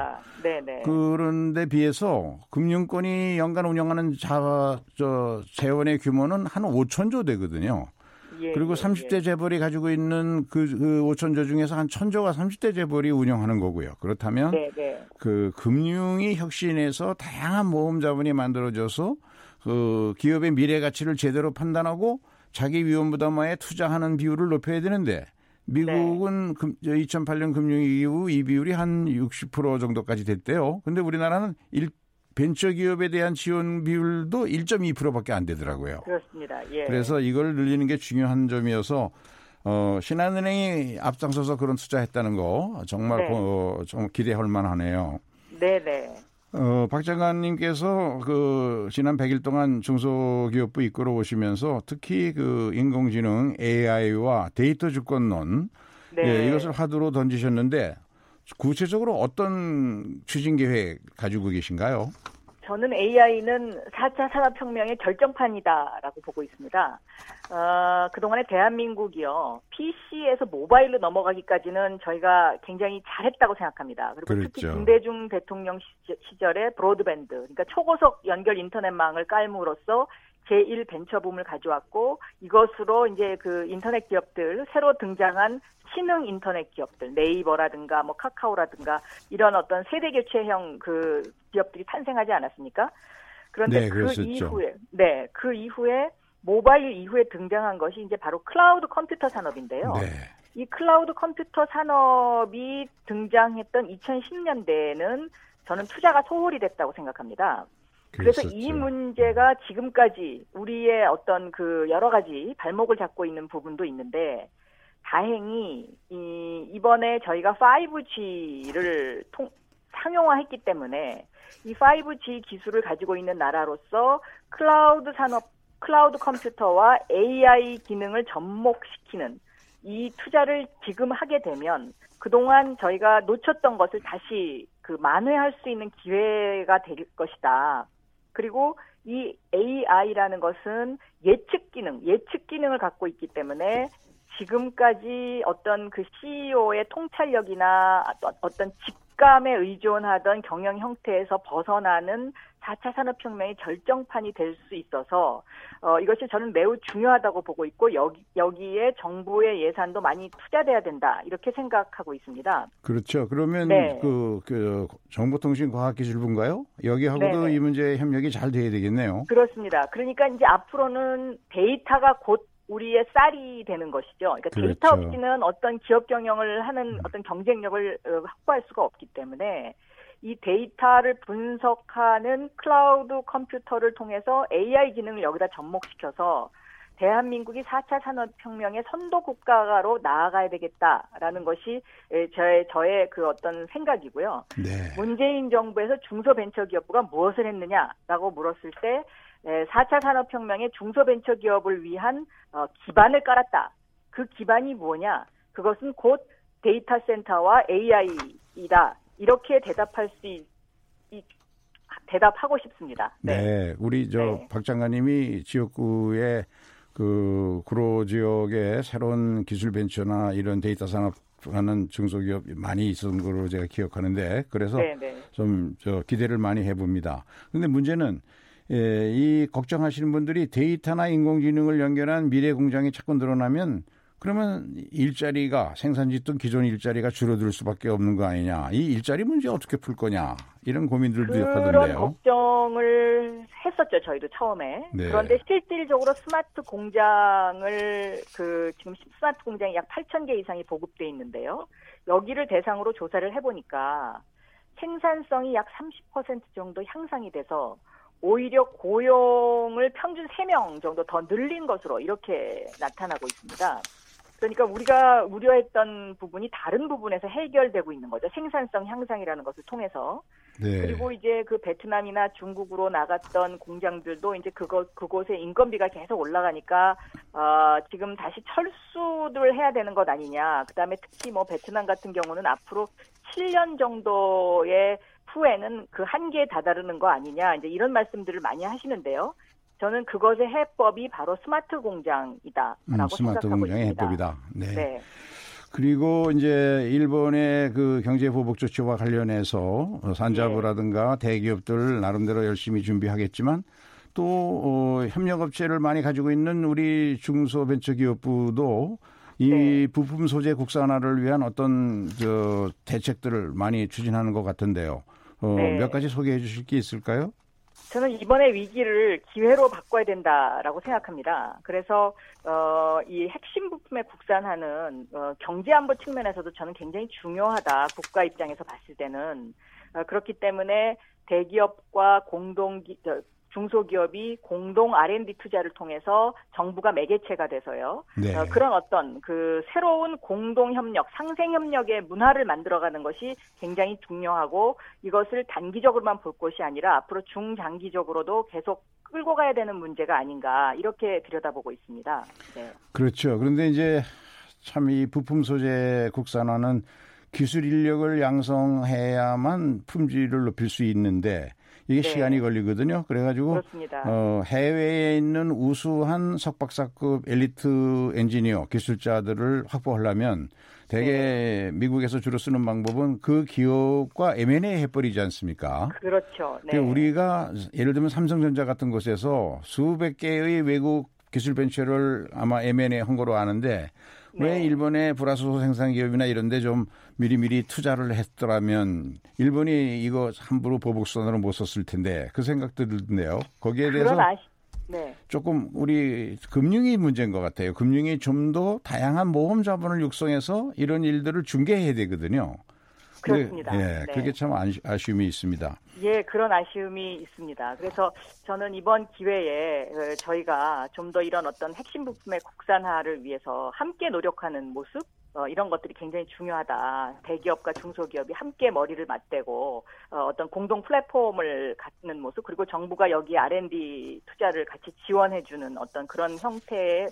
네네. 그런데 비해서 금융권이 연간 운영하는 자, 저 재원의 규모는 한 5천조 되거든요. 예, 그리고 예, 30대 예. 재벌이 가지고 있는 그, 그 5천조 중에서 한 1000조가 30대 재벌이 운영하는 거고요. 그렇다면 네 네. 그 금융이 혁신해서 다양한 모험 자본이 만들어져서 그 기업의 미래 가치를 제대로 판단하고 자기 위험 부담화에 투자하는 비율을 높여야 되는데 미국은 금, 2008년 금융위기 이후 이 비율이 한 60% 정도까지 됐대요. 근데 우리나라는 일, 벤처 기업에 대한 지원 비율도 1.2%밖에 안 되더라고요. 그렇습니다. 예. 그래서 이걸 늘리는 게 중요한 점이어서 어, 신한은행이 앞장서서 그런 투자했다는 거 정말 네. 고- 좀 기대할 만하네요. 네네. 어, 박 장관님께서 그 지난 100일 동안 중소기업부 이끌어 오시면서 특히 그 인공지능 AI와 데이터 주권론 네. 예, 이것을 화두로 던지셨는데 구체적으로 어떤 추진 계획 가지고 계신가요? 저는 AI는 4차 산업혁명의 결정판이다라고 보고 있습니다. 어, 그동안에 대한민국이요, PC에서 모바일로 넘어가기까지는 저희가 굉장히 잘했다고 생각합니다. 그리고 특히 그랬죠. 김대중 대통령 시절- 시절에 브로드밴드, 그러니까 초고속 연결 인터넷망을 깔므로써 제1 벤처 붐을 가져왔고 이것으로 이제 그 인터넷 기업들 새로 등장한 신흥 인터넷 기업들 네이버라든가 뭐 카카오라든가 이런 어떤 세대 교체형 그 기업들이 탄생하지 않았습니까? 그런데 네, 그 그랬었죠. 이후에 네, 그 이후에 모바일 이후에 등장한 것이 이제 바로 클라우드 컴퓨터 산업인데요. 네. 이 클라우드 컴퓨터 산업이 등장했던 2010년대에는 저는 투자가 소홀히 됐다고 생각합니다. 그래서 이 그랬었죠. 문제가 지금까지 우리의 어떤 그 여러 가지 발목을 잡고 있는 부분도 있는데 다행히 이 이번에 저희가 5G를 통 상용화했기 때문에 이 5G 기술을 가지고 있는 나라로서 클라우드 산업 클라우드 컴퓨터와 AI 기능을 접목시키는 이 투자를 지금 하게 되면 그동안 저희가 놓쳤던 것을 다시 그 만회할 수 있는 기회가 될 것이다. 그리고 이 AI라는 것은 예측 기능, 예측 기능을 갖고 있기 때문에 지금까지 어떤 그 CEO의 통찰력이나 어- 어떤 직 감에 의존하던 경영 형태에서 벗어나는 4차 산업혁명의 결정판이 될 수 있어서 어, 이것이 저는 매우 중요하다고 보고 있고 여기, 여기에 정부의 예산도 많이 투자돼야 된다 이렇게 생각하고 있습니다. 그렇죠. 그러면 네. 그, 그 정보통신과학기술부인가요? 여기하고도 네네. 이 문제 협력이 잘 돼야 되겠네요. 그렇습니다. 그러니까 이제 앞으로는 데이터가 곧 우리의 쌀이 되는 것이죠. 그러니까 데이터 그렇죠. 음. 없이는 어떤 기업 경영을 하는 어떤 경쟁력을 어, 확보할 수가 없기 때문에 이 데이터를 분석하는 클라우드 컴퓨터를 통해서 AI 기능을 여기다 접목시켜서 대한민국이 4차 산업혁명의 선도 국가로 나아가야 되겠다라는 것이 에, 저의 저의 그 어떤 생각이고요. 네. 문재인 정부에서 중소벤처기업부가 무엇을 했느냐라고 물었을 때 에, 4차 산업혁명의 중소벤처기업을 위한 어, 기반을 깔았다. 그 기반이 뭐냐? 그것은 곧 데이터 센터와 AI이다. 이렇게 대답할 수 있, 이- 대답하고 싶습니다. 네. 우리 저 네. 박 장관님이 지역구의 그 구로 지역에 새로운 기술 벤처나 이런 데이터 산업 하는 중소기업 많이 있었던 걸로 제가 기억하는데 그래서 네, 네. 좀 저 기대를 많이 해봅니다. 근데 문제는 예, 이 걱정하시는 분들이 데이터나 인공지능을 연결한 미래 공장이 자꾸 늘어나면 그러면 일자리가 생산직 등 기존 일자리가 줄어들 수밖에 없는 거 아니냐. 이 일자리 문제 어떻게 풀 거냐. 이런 고민들도 그런 하던데요. 걱정을 했었죠 저희도 처음에 네. 그런데 실질적으로 스마트 공장을 그 지금 스마트 공장이 약 8천 개 이상이 보급돼 있는데요 여기를 대상으로 조사를 해보니까 생산성이 약 30% 정도 향상이 돼서 오히려 고용을 평균 3명 정도 더 늘린 것으로 이렇게 나타나고 있습니다. 그러니까 우리가 우려했던 부분이 다른 부분에서 해결되고 있는 거죠. 생산성 향상이라는 것을 통해서. 네. 그리고 이제 그 베트남이나 중국으로 나갔던 공장들도 이제 그곳 그곳에 인건비가 계속 올라가니까 어, 지금 다시 철수를 해야 되는 것 아니냐. 그다음에 특히 뭐 베트남 같은 경우는 앞으로 7년 정도의 후에는 그 한계에 다다르는 거 아니냐. 이제 이런 말씀들을 많이 하시는데요. 저는 그것의 해법이 바로 스마트 공장이다라고 음, 스마트 공장의 있습니다. 해법이다. 네. 네. 그리고 이제 일본의 그 경제 보복 조치와 관련해서 어, 산자부라든가 네. 대기업들 나름대로 열심히 준비하겠지만 또 어, 협력업체를 많이 가지고 있는 우리 중소벤처기업부도 이 네. 부품 소재 국산화를 위한 어떤 저 대책들을 많이 추진하는 것 같은데요. 어, 네. 몇 가지 소개해 주실 게 있을까요? 저는 이번의 위기를 기회로 바꿔야 된다라고 생각합니다. 그래서 어, 이 핵심 부품에 국산화는 어, 경제 안보 측면에서도 저는 굉장히 중요하다. 국가 입장에서 봤을 때는 어, 그렇기 때문에 대기업과 공동 중소기업이 공동 R&D 투자를 통해서 정부가 매개체가 돼서요. 네. 어, 그런 어떤 그 새로운 공동 협력, 상생 협력의 문화를 만들어가는 것이 굉장히 중요하고 이것을 단기적으로만 볼 것이 아니라 앞으로 중장기적으로도 계속 끌고 가야 되는 문제가 아닌가 이렇게 들여다보고 있습니다. 네. 그렇죠. 그런데 이제 참 이 부품 소재 국산화는 기술 인력을 양성해야만 품질을 높일 수 있는데 이게 네. 시간이 걸리거든요. 그래가지고 그렇습니다. 어, 해외에 있는 우수한 석박사급 엘리트 엔지니어 기술자들을 확보하려면 대개 네. 미국에서 주로 쓰는 방법은 그 기업과 M&A 해버리지 않습니까? 그렇죠. 네. 그러니까 우리가 예를 들면 삼성전자 같은 곳에서 수백 개의 외국 기술 벤처를 아마 M&A 한 거로 아는데 왜 네. 일본의 불화수소 생산 기업이나 이런 데 좀 미리미리 투자를 했더라면 일본이 이거 함부로 보복선으로 못 썼을 텐데 그 생각도 들던데요. 거기에 대해서 아시, 네. 조금 우리 금융이 문제인 것 같아요. 금융이 좀 더 다양한 모험 자본을 육성해서 이런 일들을 중개해야 되거든요. 그렇습니다. 예, 네. 그게 참 아쉬- 아쉬움이 있습니다. 예, 그런 아쉬움이 있습니다. 그래서 저는 이번 기회에 어, 저희가 좀 더 이런 어떤 핵심 부품의 국산화를 위해서 함께 노력하는 모습, 어, 이런 것들이 굉장히 중요하다. 대기업과 중소기업이 함께 머리를 맞대고 어, 어떤 공동 플랫폼을 갖는 모습, 그리고 정부가 여기 R&D 투자를 같이 지원해주는 어떤 그런 형태의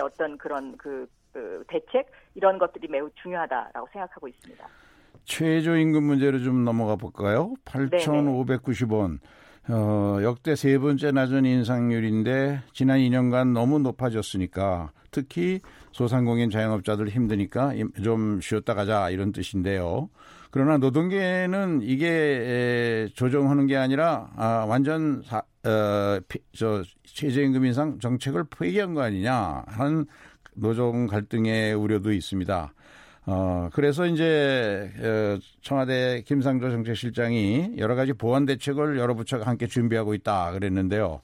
어떤 그런 그, 그 대책 이런 것들이 매우 중요하다라고 생각하고 있습니다. 최저임금 문제로 좀 넘어가 볼까요? 8,590원. 어, 역대 세 번째 낮은 인상률인데 지난 2년간 너무 높아졌으니까 특히 소상공인 자영업자들 힘드니까 임- 좀 쉬었다 가자 이런 뜻인데요. 그러나 노동계는 이게 에, 조정하는 게 아니라 아, 완전 사, 어, 피- 저 최저임금 인상 정책을 폐기한 거 아니냐 하는 노동 갈등의 우려도 있습니다. 어, 그래서 이제, 어, 청와대 김상조 정책실장이 여러 가지 보완 대책을 여러 부처가 함께 준비하고 있다 그랬는데요.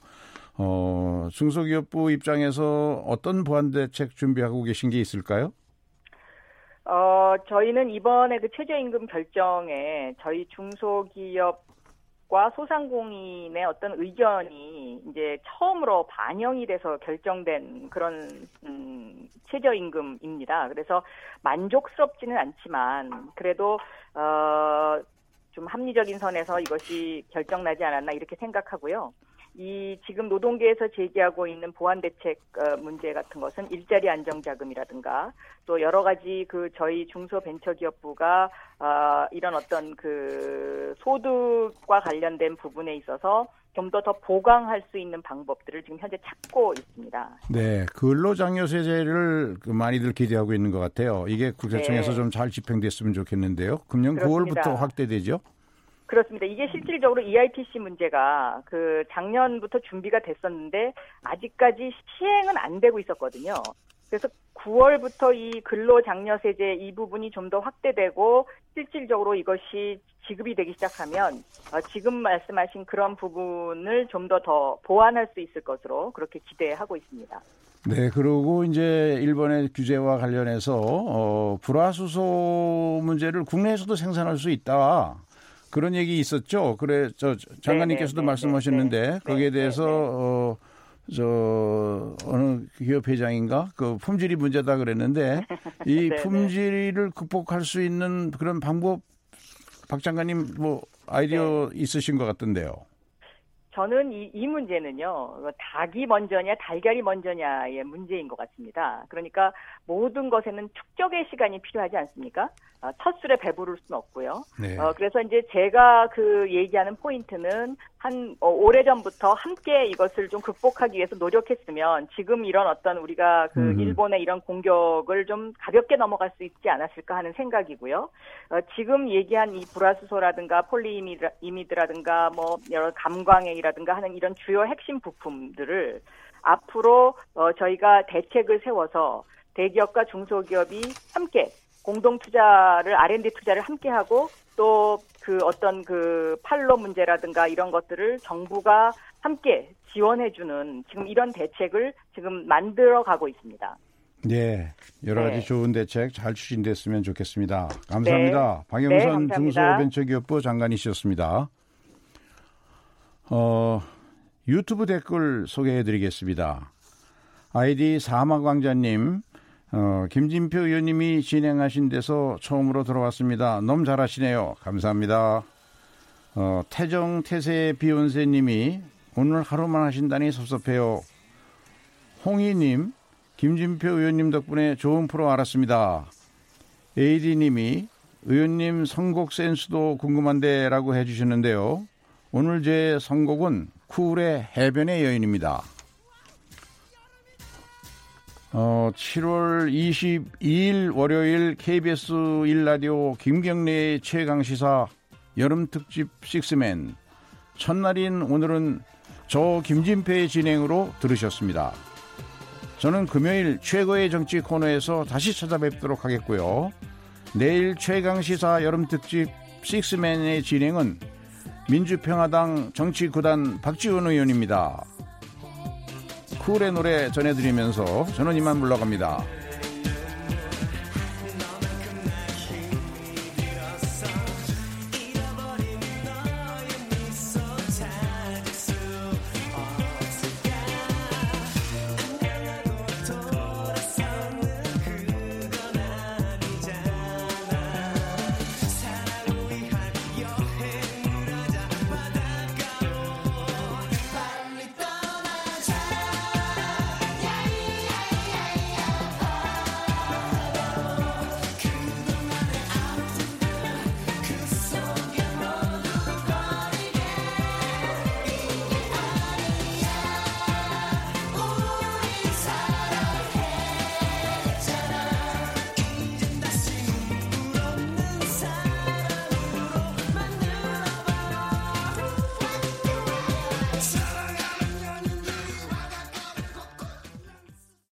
어, 중소기업부 입장에서 어떤 보완 대책 준비하고 계신 게 있을까요? 어, 저희는 이번에 그 최저임금 결정에 저희 중소기업 과 소상공인의 어떤 의견이 이제 처음으로 반영이 돼서 결정된 그런, 음, 최저임금입니다. 그래서 만족스럽지는 않지만, 그래도, 어, 좀 합리적인 선에서 이것이 결정나지 않았나 이렇게 생각하고요. 이 지금 노동계에서 제기하고 있는 보완 대책 어, 문제 같은 것은 일자리 안정 자금이라든가 또 여러 가지 그 저희 중소벤처기업부가 어, 이런 어떤 그 소득과 관련된 부분에 있어서 좀 더 더 보강할 수 있는 방법들을 지금 현재 찾고 있습니다. 네, 근로장려세제를 그 많이들 기대하고 있는 것 같아요. 이게 국세청에서 네. 좀잘 집행됐으면 좋겠는데요. 금년 그렇습니다. 9월부터 확대되죠? 그렇습니다. 이게 실질적으로 E EITC 문제가 그 작년부터 준비가 됐었는데 아직까지 시행은 안 되고 있었거든요. 그래서 9월부터 이 근로장려세제 이 부분이 좀 더 확대되고 실질적으로 이것이 지급이 되기 시작하면 어, 지금 말씀하신 그런 부분을 좀더더 보완할 수 있을 것으로 그렇게 기대하고 있습니다. 네, 그리고 이제 일본의 규제와 관련해서 어, 불화수소 문제를 국내에서도 생산할 수 있다. 그런 얘기 있었죠. 그래 저 장관님께서도 네, 네, 말씀하셨는데 네, 네, 거기에 네, 대해서. 어, 저 어느 기업 회장인가 그 품질이 문제다 그랬는데 이. 품질을 극복할 수 있는 그런 방법 박 장관님 뭐 아이디어 네. 있으신 것 같던데요. 저는 이, 이 문제는요, 닭이 먼저냐, 달걀이 먼저냐의 문제인 것 같습니다. 그러니까 모든 것에는 축적의 시간이 필요하지 않습니까? 어, 첫 술에 배부를 수는 없고요. 네. 어, 그래서 이제 제가 그 얘기하는 포인트는 한 어, 오래전부터 함께 이것을 좀 극복하기 위해서 노력했으면 지금 이런 어떤 우리가 그 음. 일본의 이런 공격을 좀 가볍게 넘어갈 수 있지 않았을까 하는 생각이고요. 어, 지금 얘기한 이 불화수소라든가 폴리이미드라든가 뭐 여러 감광액이라든가 하는 이런 주요 핵심 부품들을 앞으로 어, 저희가 대책을 세워서 대기업과 중소기업이 함께 공동 투자를 R&D 투자를 함께 하고 또 그 어떤 그 팔로 문제라든가 이런 것들을 정부가 함께 지원해주는 지금 이런 대책을 지금 만들어 가고 있습니다. 네, 여러 가지 네. 좋은 대책 잘 추진됐으면 좋겠습니다. 감사합니다. 네, 박영선 감사합니다. 중소벤처기업부 장관이셨습니다. 어, 유튜브 댓글 소개해 드리겠습니다. 아이디 사막왕자님, 어, 김진표 의원님이 진행하신 데서 처음으로 들어왔습니다. 너무 잘하시네요. 감사합니다. 어, 태정 태세 비욘세님이 오늘 하루만 하신다니 섭섭해요. 홍희님, 김진표 의원님 덕분에 좋은 프로 알았습니다. AD님이 의원님 선곡 센스도 궁금한데 라고 해주셨는데요. 오늘 제 선곡은 쿨의 해변의 여인입니다. 어, 7월 22일 월요일 KBS 1라디오 김경래의 최강시사 여름특집 식스맨 첫날인 오늘은 저 김진표의 진행으로 들으셨습니다. 저는 금요일 최고의 정치 코너에서 다시 찾아뵙도록 하겠고요. 내일 최강시사 여름특집 식스맨의 진행은 민주평화당 정치구단 박지원 의원입니다. 쿨의 노래 전해드리면서 저는 이만 물러갑니다.